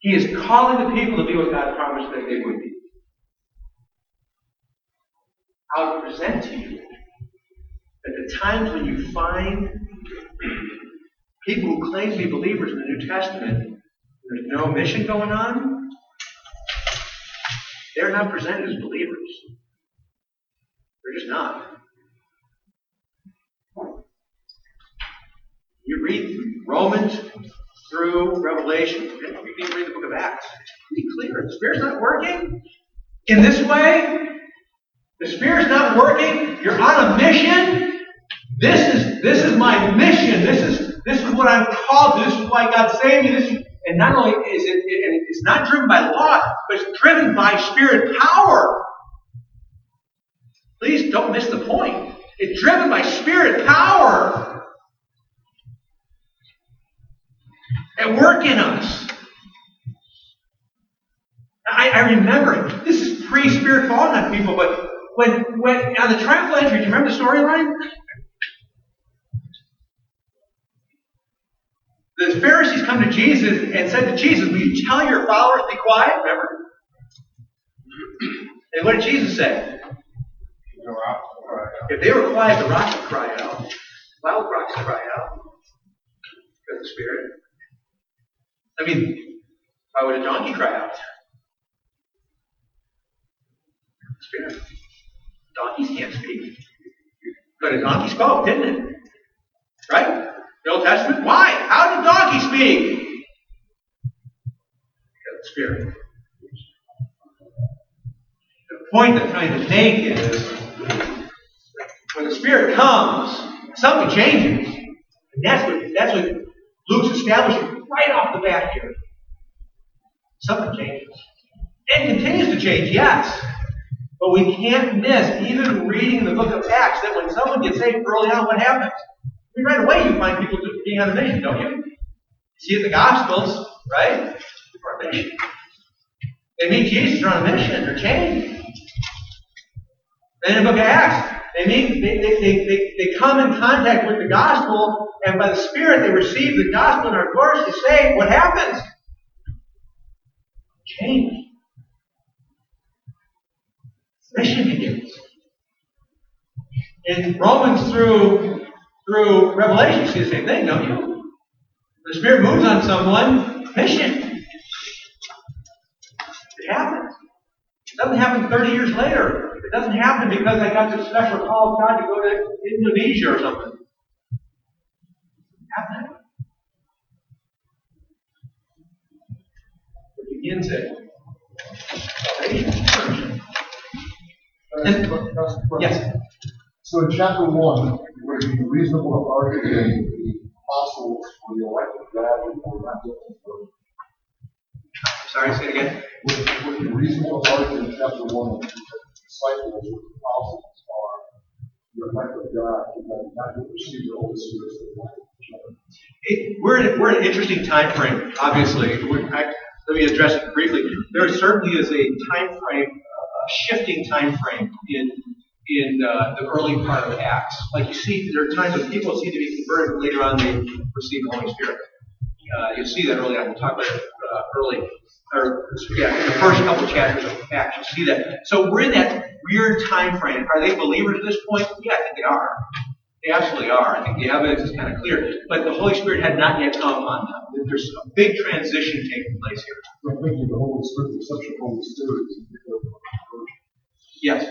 Speaker 1: He is calling the people to be what God promised that they would be. I would present to you that the times when you find people who claim to be believers in the New Testament, there's no mission going on, they're not presented as believers. They're just not. You read Romans through Revelation, you can read the book of Acts. It's pretty clear. The Spirit's not working in this way. The Spirit's not working. You're on a mission. This is this is my mission. This is this is what I'm called to. This is why God saved me. This is, and not only is it, it it's not driven by law, but it's driven by spirit power. Please don't miss the point. It's driven by spirit power. At work in us. I, I remember, this is pre-spirit falling on people, but when, when on the triumphal entry, do you remember the storyline? The Pharisees come to Jesus and said to Jesus, Will you tell your followers to be quiet? Remember? [clears throat] And what did Jesus say? If they were quiet, the rocks would cry out. Wild rocks cry out. Because the Spirit. I mean, why would a donkey cry out? Spirit. Donkeys can't speak. But a donkey spoke, didn't it? Right? The Old Testament? Why? How did donkey speak? Because the Spirit. The point I'm trying to make is when the Spirit comes, something changes. And that's what that's what Luke's establishing right off the bat here. Something changes. And continues to change, yes. But we can't miss, even reading the book of Acts, that when someone gets saved early on, what happens? I mean, right away you find people just being on the mission, don't you? See it in the Gospels, right? Mission. They meet Jesus, they're on a mission, they're changed. Then in the book of Acts, they they, they, they, they come in contact with the gospel, and by the Spirit they receive the gospel and are gloriously saved. What happens? Change. Mission begins. In Romans through through Revelation, you see the same thing, don't you? The Spirit moves on someone, mission. It happens. It doesn't happen 30 years later. It doesn't happen because I got this special call of God to go to Indonesia or something. It. It begins at salvation. Yes.
Speaker 3: So in chapter one, where the reasonable authority and the apostles for the elect of God or not
Speaker 1: Sorry, say it again.
Speaker 3: with, with the reasonable authority in chapter one, the disciples with the apostles are the elect of God, and not to receive the Holy Spirit.
Speaker 1: It, we're, in, we're in an interesting time frame, obviously. We're, I, let me address it briefly. There certainly is a time frame, a shifting time frame in in uh, the early part of Acts. Like you see, there are times when people seem to be converted, but later on they receive the Holy Spirit. Uh, you'll see that early on. We'll talk about it uh, early, or yeah, the first couple chapters of the Acts. You'll see that. So we're in that weird time frame. Are they believers at this point? Yeah, I think they are. They absolutely are. I think the evidence is kind of clear. But the Holy Spirit had not yet come on them. There's a big transition taking place here.
Speaker 3: I think the Holy Spirit, the reception of the Holy Spirit
Speaker 1: Yes.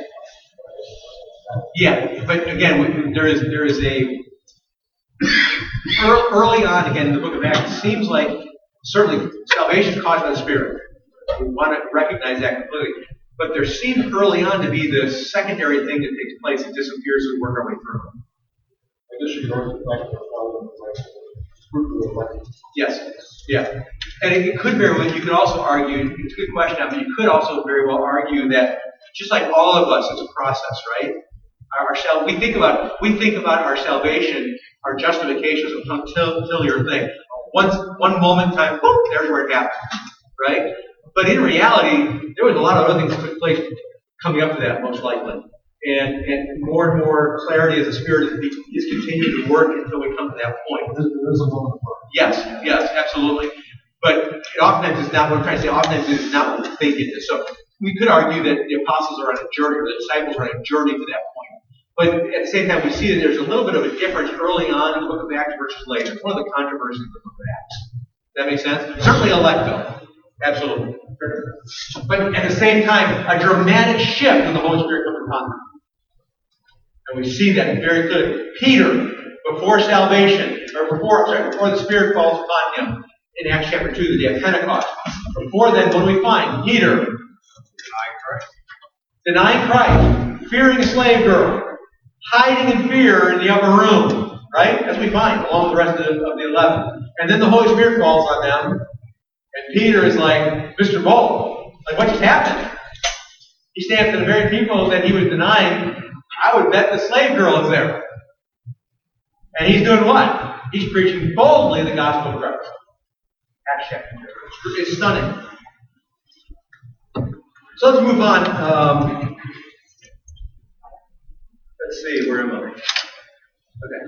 Speaker 1: Yeah, but again, there is there is a early on again in the book of Acts. It seems like certainly salvation is caused by the Spirit. We want to recognize that completely. But there seems early on to be this secondary thing that takes place that disappears as we work our way through.
Speaker 3: I guess you could argue the that the fruit of the.
Speaker 1: Yes. Yeah. And it could very well, you could also argue, it's a good question, but you could also very well argue that just like all of us, it's a process, right? Our, our we think about we think about our salvation, our justification as a peculiar thing. Once one moment in time, boom, there's where it happened, right? But in reality, there was a lot of other things that took place coming up to that, most likely. And, and more and more clarity as the Spirit is, is continuing to work until we come to that point.
Speaker 3: There is a moment.
Speaker 1: Yes, yes, absolutely. But it oftentimes is not what I'm trying to say. Oftentimes it is not what we think it is. So we could argue that the apostles are on a journey, or the disciples are on a journey to that point. But at the same time, we see that there's a little bit of a difference early on in the book of Acts versus later. It's one of the controversies of the book of Acts. That make sense? Certainly electo. Absolutely. But at the same time, a dramatic shift when the Holy Spirit comes upon them. And we see that very clearly. Peter, before salvation, or before, sorry, before the Spirit falls upon him, in Acts chapter 2, the day of Pentecost. Before then, what do we find? Peter. Denying Christ. Fearing a slave girl. hiding in fear in the upper room, right? As we find along with the rest of the, of the 11. And then the Holy Spirit falls on them, and Peter is like, Mr. Bold, like what just happened? He stands to the very people that he was denying. I would bet the slave girl is there. And he's doing what? He's preaching boldly the gospel of Christ. Acts chapter 2. It's stunning. So let's move on. Um, let's see, where am I? Okay.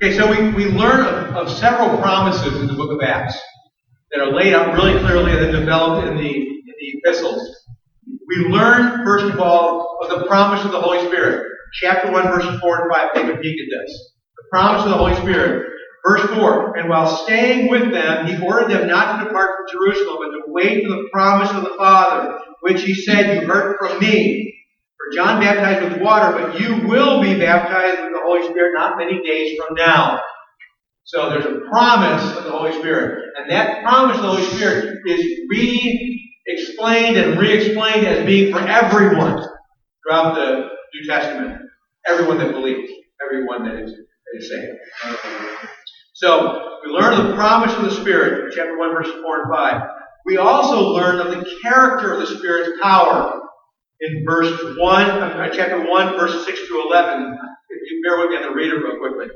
Speaker 1: Okay, so we, we learn of, of several promises in the book of Acts that are laid out really clearly and then developed in the, in the epistles. We learn, first of all, of the promise of the Holy Spirit. Chapter 1, verses 4 and 5. Take a peek this. The promise of the Holy Spirit. Verse 4, and while staying with them, he ordered them not to depart from Jerusalem, but to wait for the promise of the Father, which he said, You heard from me. For John baptized with water, but you will be baptized with the Holy Spirit not many days from now. So there's a promise of the Holy Spirit. And that promise of the Holy Spirit is re-explained and re-explained as being for everyone throughout the New Testament. Everyone that believes. Everyone that is, that is saved. So, we learn of the promise of the Spirit chapter 1, verses 4 and 5. We also learn of the character of the Spirit's power in verse 1, uh, chapter 1, verses 6 through 11. If you bear with me, I'm going to read it real quickly.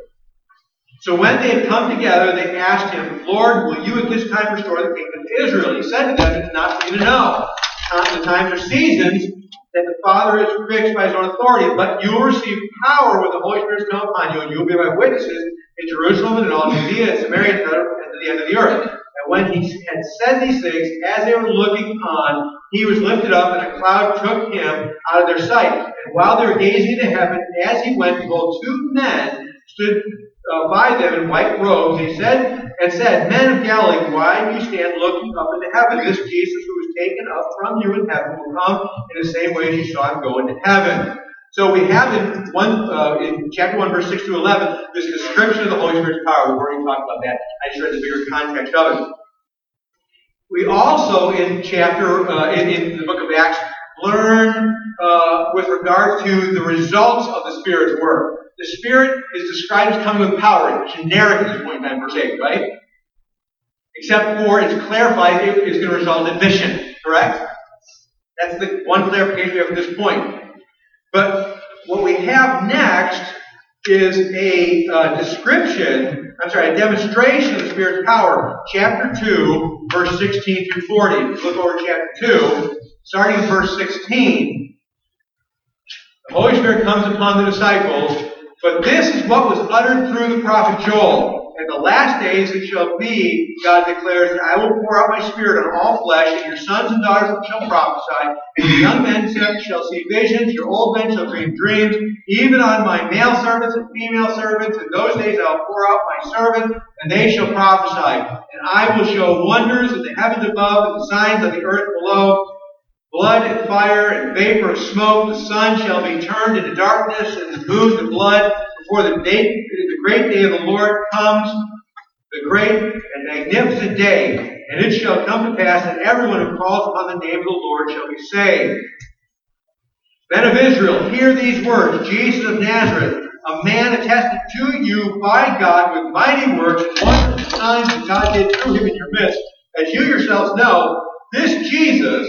Speaker 1: So when they had come together, they asked him, Lord, will you at this time restore the kingdom to Israel? He said to them, It is not for you to know the times or seasons that the Father is fixed by his own authority, but you will receive power when the Holy Spirit is come upon you, and you will be my witnesses in Jerusalem and in all Judea and Samaria and to the end of the earth. And when he had said these things, as they were looking on, he was lifted up, and a cloud took him out of their sight. And while they were gazing into heaven, as he went, behold, two men stood uh, by them in white robes. He said and said, Men of Galilee, why do you stand looking up into heaven? This Jesus who was taken up from you in heaven will come in the same way as you saw him go into heaven. So we have in one uh, in chapter one, verse six to eleven, this description of the Holy Spirit's power. We've already talked about that. I just read the bigger context of it. We also in chapter uh, in, in, the book of Acts learn uh, with regard to the results of the Spirit's work. The Spirit is described as coming with power, generic at this point in time, verse eight, right? Except for it's clarified it is going to result in mission, correct? That's the one clarification we have at this point. But what we have next is a uh, description, I'm sorry, a demonstration of the Spirit's power. Chapter 2, verse 16 through 40. Look over chapter 2, starting in verse 16. The Holy Spirit comes upon the disciples, but this is what was uttered through the prophet Joel. In the last days it shall be, God declares, that I will pour out my spirit on all flesh, and your sons and daughters shall prophesy, and your young men shall see visions, your old men shall dream dreams, even on my male servants and female servants. In those days I will pour out my servant, and they shall prophesy. And I will show wonders in the heavens above, and the signs on the earth below, blood and fire and vapor of smoke. The sun shall be turned into darkness, and the moon to blood before the, day, the great day of the Lord comes, the great and magnificent day, and it shall come to pass that everyone who calls upon the name of the Lord shall be saved. Men of Israel, hear these words Jesus of Nazareth, a man attested to you by God with mighty works and wonders and signs that God did through him in your midst. As you yourselves know, this Jesus,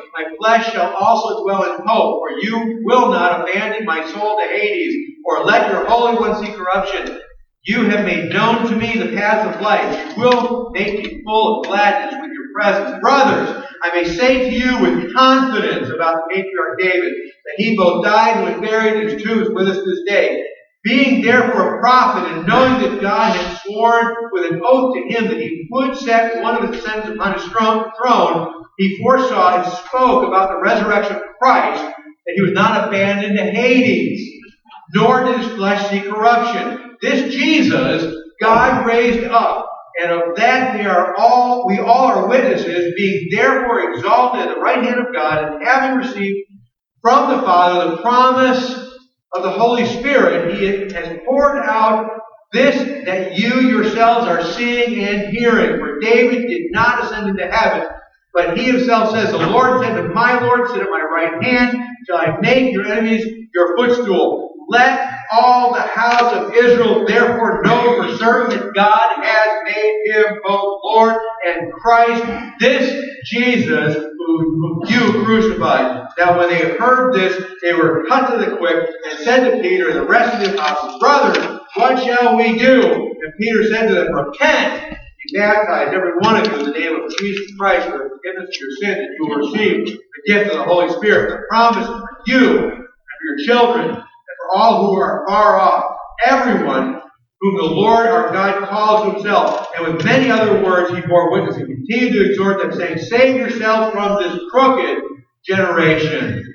Speaker 1: My flesh shall also dwell in hope, for you will not abandon my soul to Hades, or let your Holy One see corruption. You have made known to me the paths of life. You will make me full of gladness with your presence. Brothers, I may say to you with confidence about the patriarch David that he both died and was buried, and his tomb is with us this day. Being therefore a prophet, and knowing that God had sworn with an oath to him that he would set one of his sons upon his throne, he foresaw and spoke about the resurrection of Christ, that he was not abandoned to Hades nor did his flesh see corruption. This Jesus God raised up, and of that we are all we all are witnesses, being therefore exalted at the right hand of God, and having received from the Father the promise of the Holy Spirit, He has poured out this that you yourselves are seeing and hearing. For David did not ascend into heaven, but he himself says, The Lord said to my Lord, Sit at my right hand, till I make your enemies your footstool. Let all the house of Israel therefore know for certain that God has made him both Lord and Christ, this Jesus who you crucified. Now when they heard this, they were cut to the quick and said to Peter and the rest of the apostles, Brothers, what shall we do? And Peter said to them, Repent be baptized, every one of you, in the name of Jesus Christ for the forgiveness of your sin, and you will receive the gift of the Holy Spirit. The promise for you and for your children all who are far off, everyone whom the Lord our God calls himself. And with many other words he bore witness and continued to exhort them, saying, Save yourselves from this crooked generation.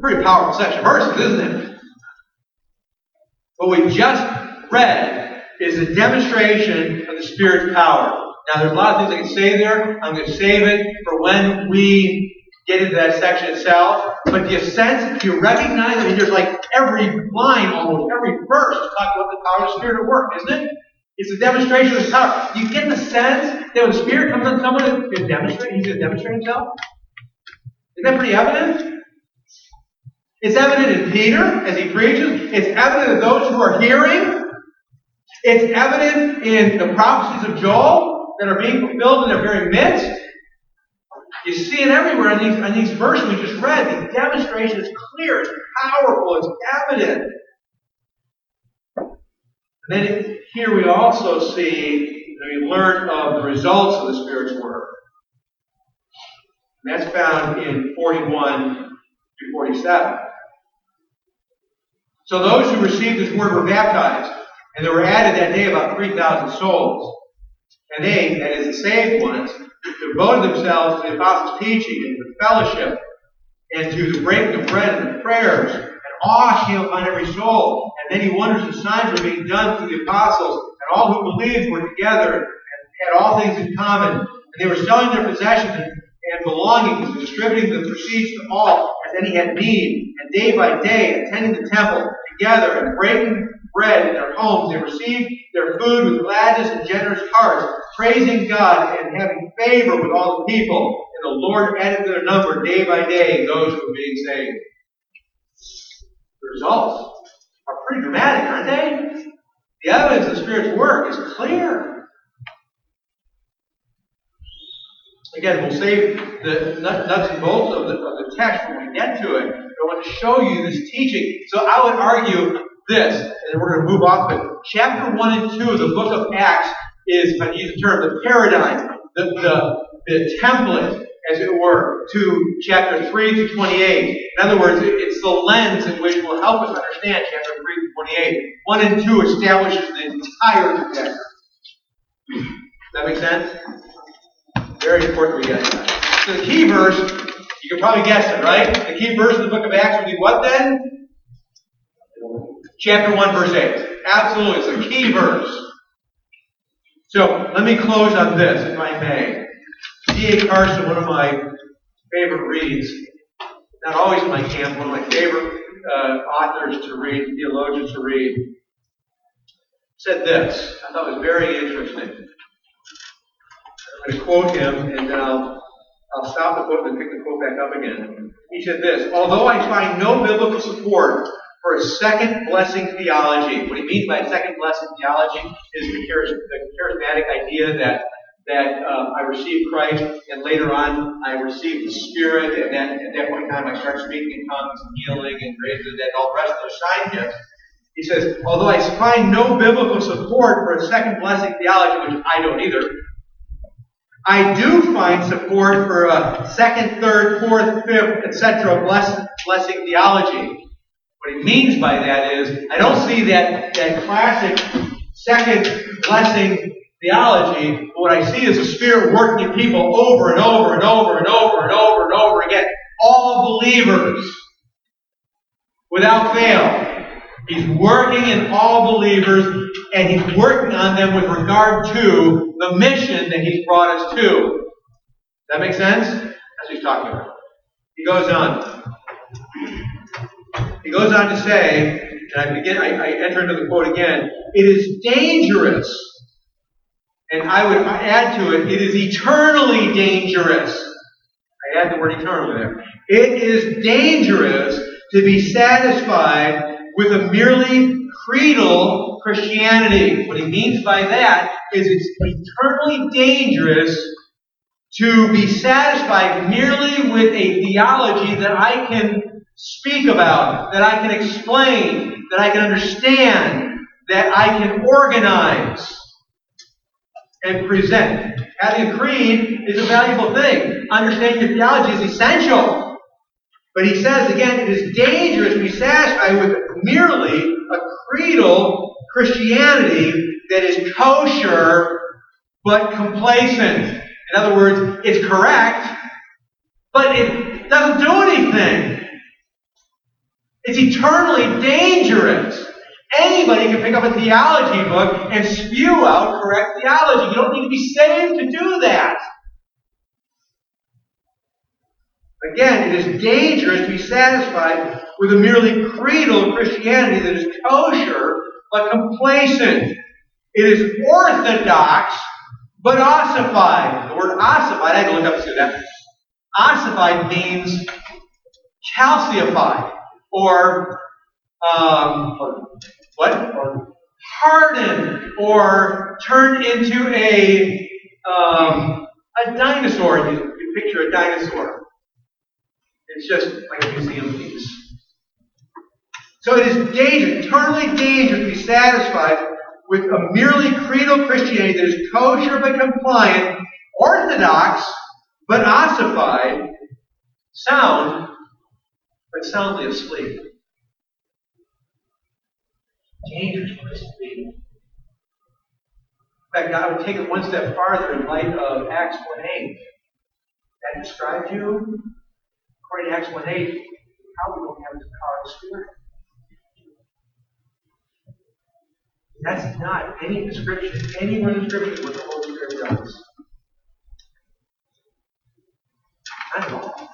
Speaker 1: Pretty powerful section of verses, isn't it? What we just read is a demonstration of the Spirit's power. Now, there's a lot of things I can say there. I'm going to save it for when we get into that section itself. But do you sense, do you recognize? I mean, there's like every line, almost every verse, talks about the power of the Spirit at work, isn't it? It's a demonstration of His power. You get the sense that when the Spirit comes on someone, to demonstrate, He's going to demonstrate Himself. Isn't that pretty evident? It's evident in Peter as he preaches. It's evident in those who are hearing. It's evident in the prophecies of Joel that are being fulfilled in their very midst. You see it everywhere in these, in these verses we just read. The demonstration is clear, it's powerful, it's evident. And then here we also see, we learn of the results of the Spirit's work. And that's found in 41 to 47. So those who received this word were baptized, and there were added that day about 3,000 souls. And they, that is the saved ones, devoted themselves to the apostles' teaching and to fellowship and to the breaking of bread and the prayers. And awe came upon every soul. And many wonders and signs were being done through the apostles. And all who believed were together and had all things in common. And they were selling their possessions and, and belongings and distributing the proceeds to all as any had need. And day by day, attending the temple together and breaking bread in their homes, they received their food with gladness and generous hearts, praising God and having favor with all the people. And the Lord added to their number day by day those who were being saved. The results are pretty dramatic, aren't they? The evidence of the Spirit's work is clear. Again, we'll save the nuts and bolts of the, of the text when we get to it. I want to show you this teaching. So I would argue this, and we're going to move off it. Chapter 1 and 2 of the book of Acts is, if I use the term, the paradigm, the, the, the template, as it were, to chapter 3 to 28. In other words, it's the lens in which will help us understand chapter 3 to 28. 1 and 2 establishes the entire trajectory. Does that make sense? Very important we get that. So the key verse, you can probably guess it, right? The key verse in the book of Acts would be what then? Chapter 1, verse 8. Absolutely, it's a key verse. So let me close on this, if I may. D.A. Carson, one of my favorite reads, not always my camp, one of my favorite uh, authors to read, theologians to read, said this. I thought it was very interesting. I'm going to quote him, and then I'll, I'll stop the quote and pick the quote back up again. He said this Although I find no biblical support for a second blessing theology, what he means by second blessing theology is the, charismatic idea that that uh, I received Christ, and later on I received the Spirit, and then at that point in time I start speaking in tongues and healing and raising grace and all the rest of those sign gifts. He says, although I find no biblical support for a second blessing theology, which I don't either, I do find support for a second, third, fourth, fifth, etc. blessing theology. What he means by that is, I don't see that, that classic second blessing theology, but what I see is the Spirit working in people over and over and over and over and over and over again. All believers. Without fail. He's working in all believers, and he's working on them with regard to the mission that he's brought us to. Does that make sense? That's what he's talking about. He goes on. He goes on to say, and I begin, I, I enter into the quote again, it is dangerous, and I would add to it, it is eternally dangerous. I add the word eternally there. It is dangerous to be satisfied with a merely creedal Christianity. What he means by that is it's eternally dangerous to be satisfied merely with a theology that I can speak about, that I can explain, that I can understand, that I can organize and present. Having a creed is a valuable thing. Understanding your theology is essential. But he says again, it is dangerous to be satisfied with merely a creedal Christianity that is kosher but complacent. In other words, it's correct, but it doesn't do anything. It's eternally dangerous. Anybody can pick up a theology book and spew out correct theology. You don't need to be saved to do that. Again, it is dangerous to be satisfied with a merely creedal Christianity that is kosher but complacent. It is orthodox but ossified. The word ossified, I had to look up to that. Ossified means calcified or um, what? Hardened or turned into a um, a dinosaur. You, you picture a dinosaur. It's just like a museum piece. So it is dangerous, eternally dangerous to be satisfied with a merely creedal Christianity that is kosher but compliant, orthodox but ossified, sound but soundly asleep. Dangerous place to be. In fact, I would take it one step farther in light of Acts 1 8. That describes you, according to Acts 1 8, you probably don't have the power of the Spirit. That's not any description, anywhere in Scripture what the Holy Spirit does. Not at all.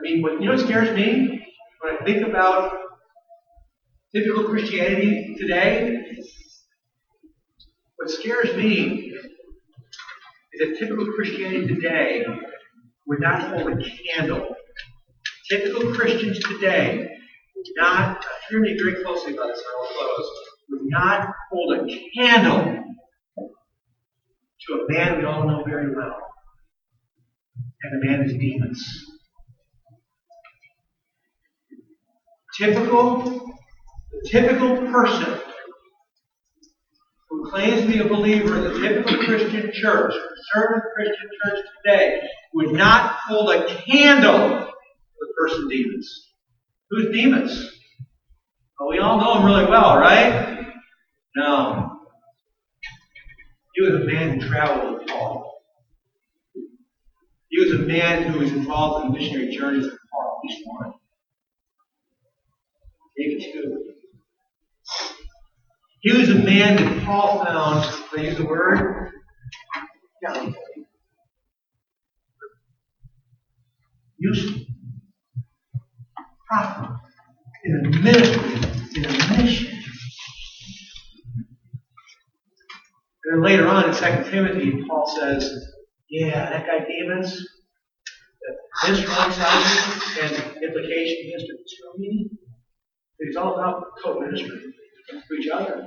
Speaker 1: I mean, what, you know what scares me? When I think about typical Christianity today, what scares me is that typical Christianity today would not hold a candle. Typical Christians today would not, hear me very closely about this, I will close, would not hold a candle to a man we all know very well. And the man is Demas. Typical, the typical person who claims to be a believer in the typical Christian church, conservative Christian church today, would not hold a candle to the person Demas. Who's Demas? Well, we all know him really well, right? No. He was a man who traveled with Paul. He was a man who was involved in missionary journeys with Paul, at least one. Maybe two. He was a man that Paul found, I use the word, yeah, useful, profitable in a ministry, in a mission. And then later on in 2 Timothy, Paul says, Yeah, that guy Demas, the minister alongside and implication minister to me, it's all about co-ministry to each other.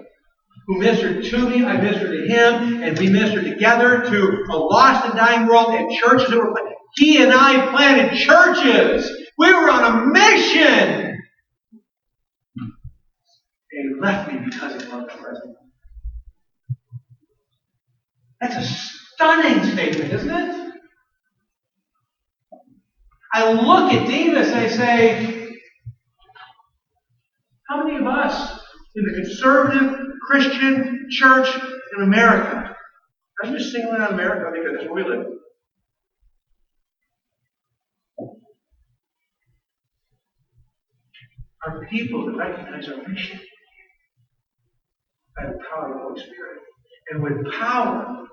Speaker 1: Who ministered to me, I ministered to him, and we ministered together to a lost and dying world and churches that were planted. He and I planted churches. We were on a mission. And he left me because he loved the present. That's a stunning statement, isn't it? I look at Demas and I say, how many of us in the conservative Christian church in America, I'm just singling out America because that's where we live, are people that recognize our mission by the power of the Holy Spirit. And with power,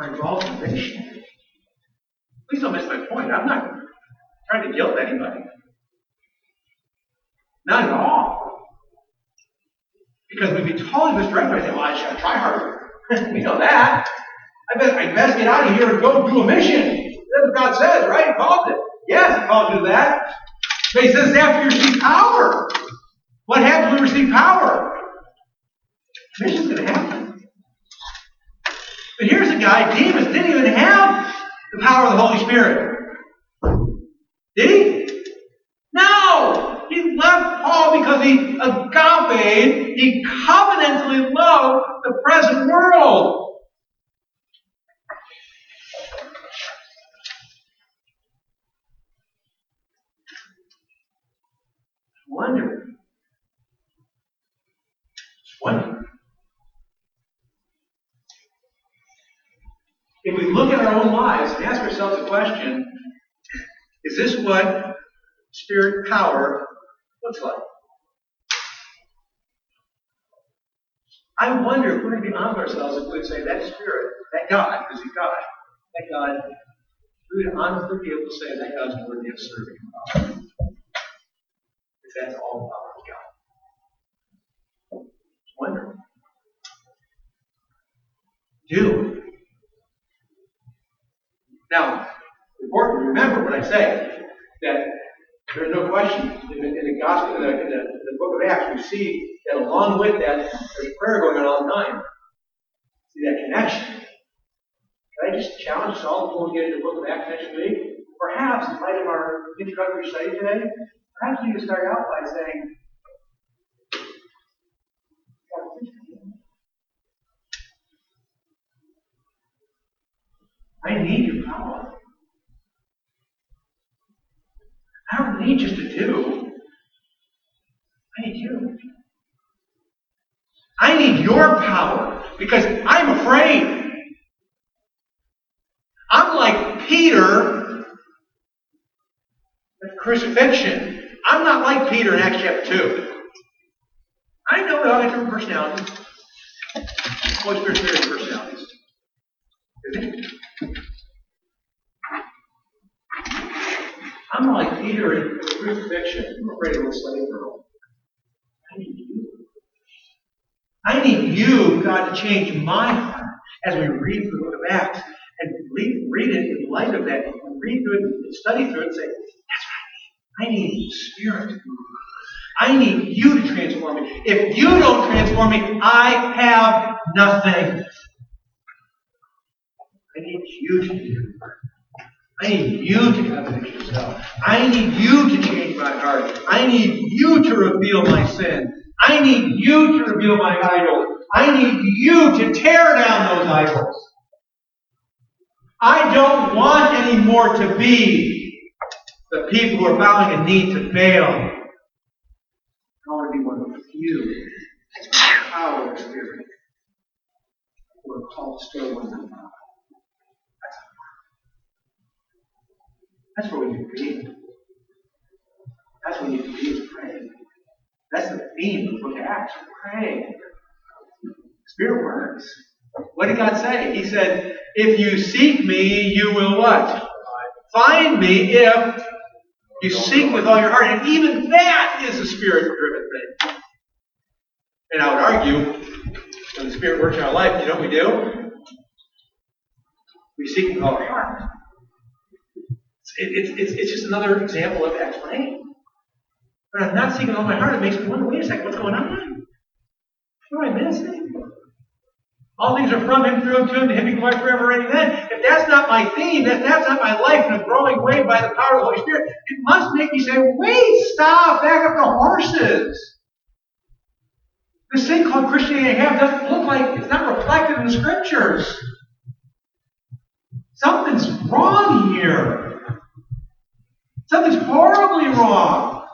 Speaker 1: are involved in mission. Please don't miss my point. I'm not trying to guilt anybody. Not at all. Because we'd be totally misdirected. I say, well, I should try harder. [laughs] we know that. I bet I best get out of here and go do a mission. That's what God says, right? He called it. Yes, He called you to that. But He says after you receive power. What happens when we receive power? Mission's going to happen. But here's a guy, Demas, didn't even have the power of the Holy Spirit. Did he? No! He left Paul because he agape, he covenantally loved the present world. Wonder. Wonder. If we look at our own lives and ask ourselves a question, is this what spirit power looks like? I wonder if we're going to be honest ourselves if we would say that spirit, that God, because he's God, that God, we would honestly be able to say that God's worthy of serving power. If that's all of God. Just wonder. Do. Now, important to remember what I say, that there's no question in the, in the gospel, in the, in, the, in the book of Acts, we see that along with that, there's prayer going on all the time. See that connection. Can I just challenge us all before we get into the book of Acts next week? Perhaps, in light of our introductory study today, perhaps you can start out by saying, I need your power. I don't need just to do. I need you. I need your power because I'm afraid. I'm like Peter at crucifixion. I'm not like Peter in Acts chapter 2. I know we all have different personalities. Holy Spirit's very personalities. Isn't it? I'm like Peter in the crucifixion. I'm afraid of a slave girl. I need you. I need you, God, to change my heart as we read through the book of Acts and read, read it in light of that. And read through it and study through it and say, that's what I need. I need the Spirit. I need you to transform me. If you don't transform me, I have nothing. I need you to do I need you to covenant yourself. I need you to change my heart. I need you to reveal my sin. I need you to reveal my idols. I need you to tear down those idols. I don't want anymore to be the people who are bowing a knee to Baal. I want to be one of few power spirit who are called still one another. That's where we need to be. That's what we need to be is praying. That's the theme of the book of Acts. Praying. Spirit works. What did God say? He said, if you seek me, you will what? Find me if you seek with all your heart. And even that is a spirit driven thing. And I would argue, when the Spirit works in our life, you know what we do? We seek with all our heart. It, it, it's, it's just another example of explaining. But I'm not seeking all my heart. It makes me wonder, wait a second, what's going on? What am I missing? All things are from him, through him, to him, to him, be glory forever and then. If that's not my theme, if that's not my life in a growing way by the power of the Holy Spirit, it must make me say, wait, stop, back up the horses. This thing called Christianity I have doesn't look like, it's not reflected in the scriptures. Something's wrong here. Something's horribly wrong.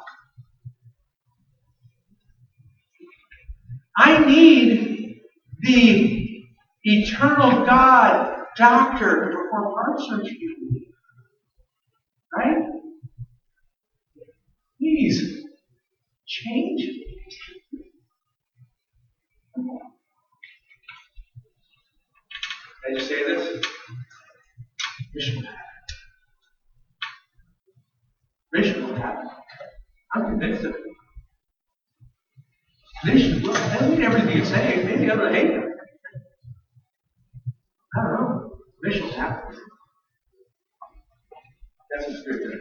Speaker 1: I need the eternal God doctor to perform heart surgery. Right? Please, change. Can just say this? Mission will happen. I'm convinced of it. Mission will. I mean everything you say. Maybe I'm gonna hate it. I don't know. Mission will happen. That's what's good.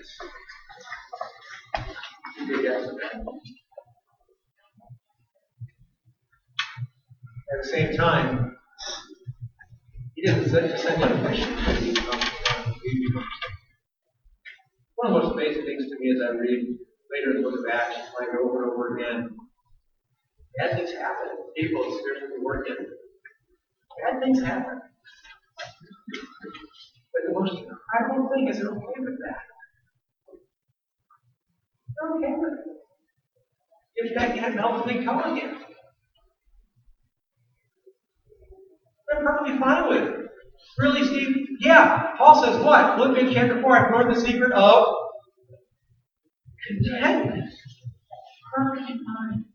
Speaker 1: At the same time, he doesn't send, out a mission. He comes down, he becomes- One of the most amazing things to me as I read later in the book of Acts, like over and over again, bad things happen. People experience the work in. Bad things happen. But the most incredible thing is they're okay with that. They're okay with it. In fact, you had Melvin telling you. They're perfectly fine with it. Really, Steve? Yeah. Paul says what? Philippians chapter 4, I've learned the secret of contentment. Fine.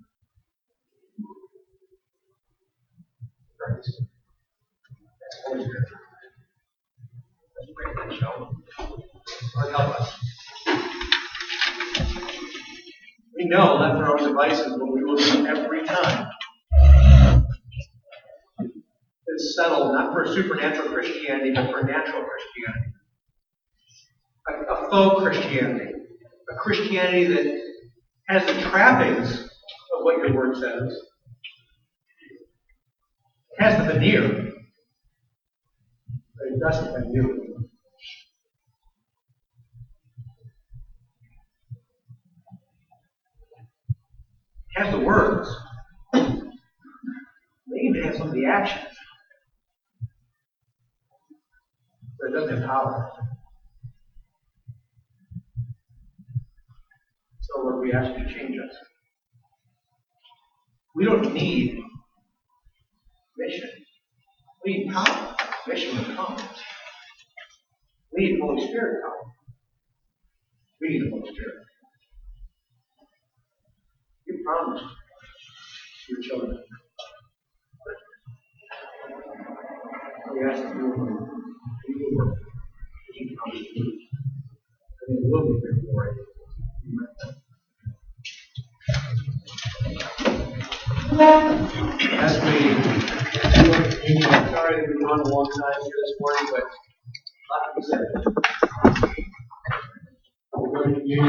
Speaker 1: Praise. That's. Let's pray that, shall we? Know to our own devices what we will do every time. It's settled not for supernatural Christianity, but for natural Christianity. A, a faux Christianity. A Christianity that has the trappings of what your word says. Has the veneer, but it doesn't. It has the words. They even have some of the actions. But it doesn't have power. So Lord, we ask you to change us. We don't need mission. We need power. Mission will come. We need Holy Spirit come. We need the Holy Spirit. You promised your children. We ask that you work. as we, sorry that we've gone a long time here this morning, but like we said, we're going to use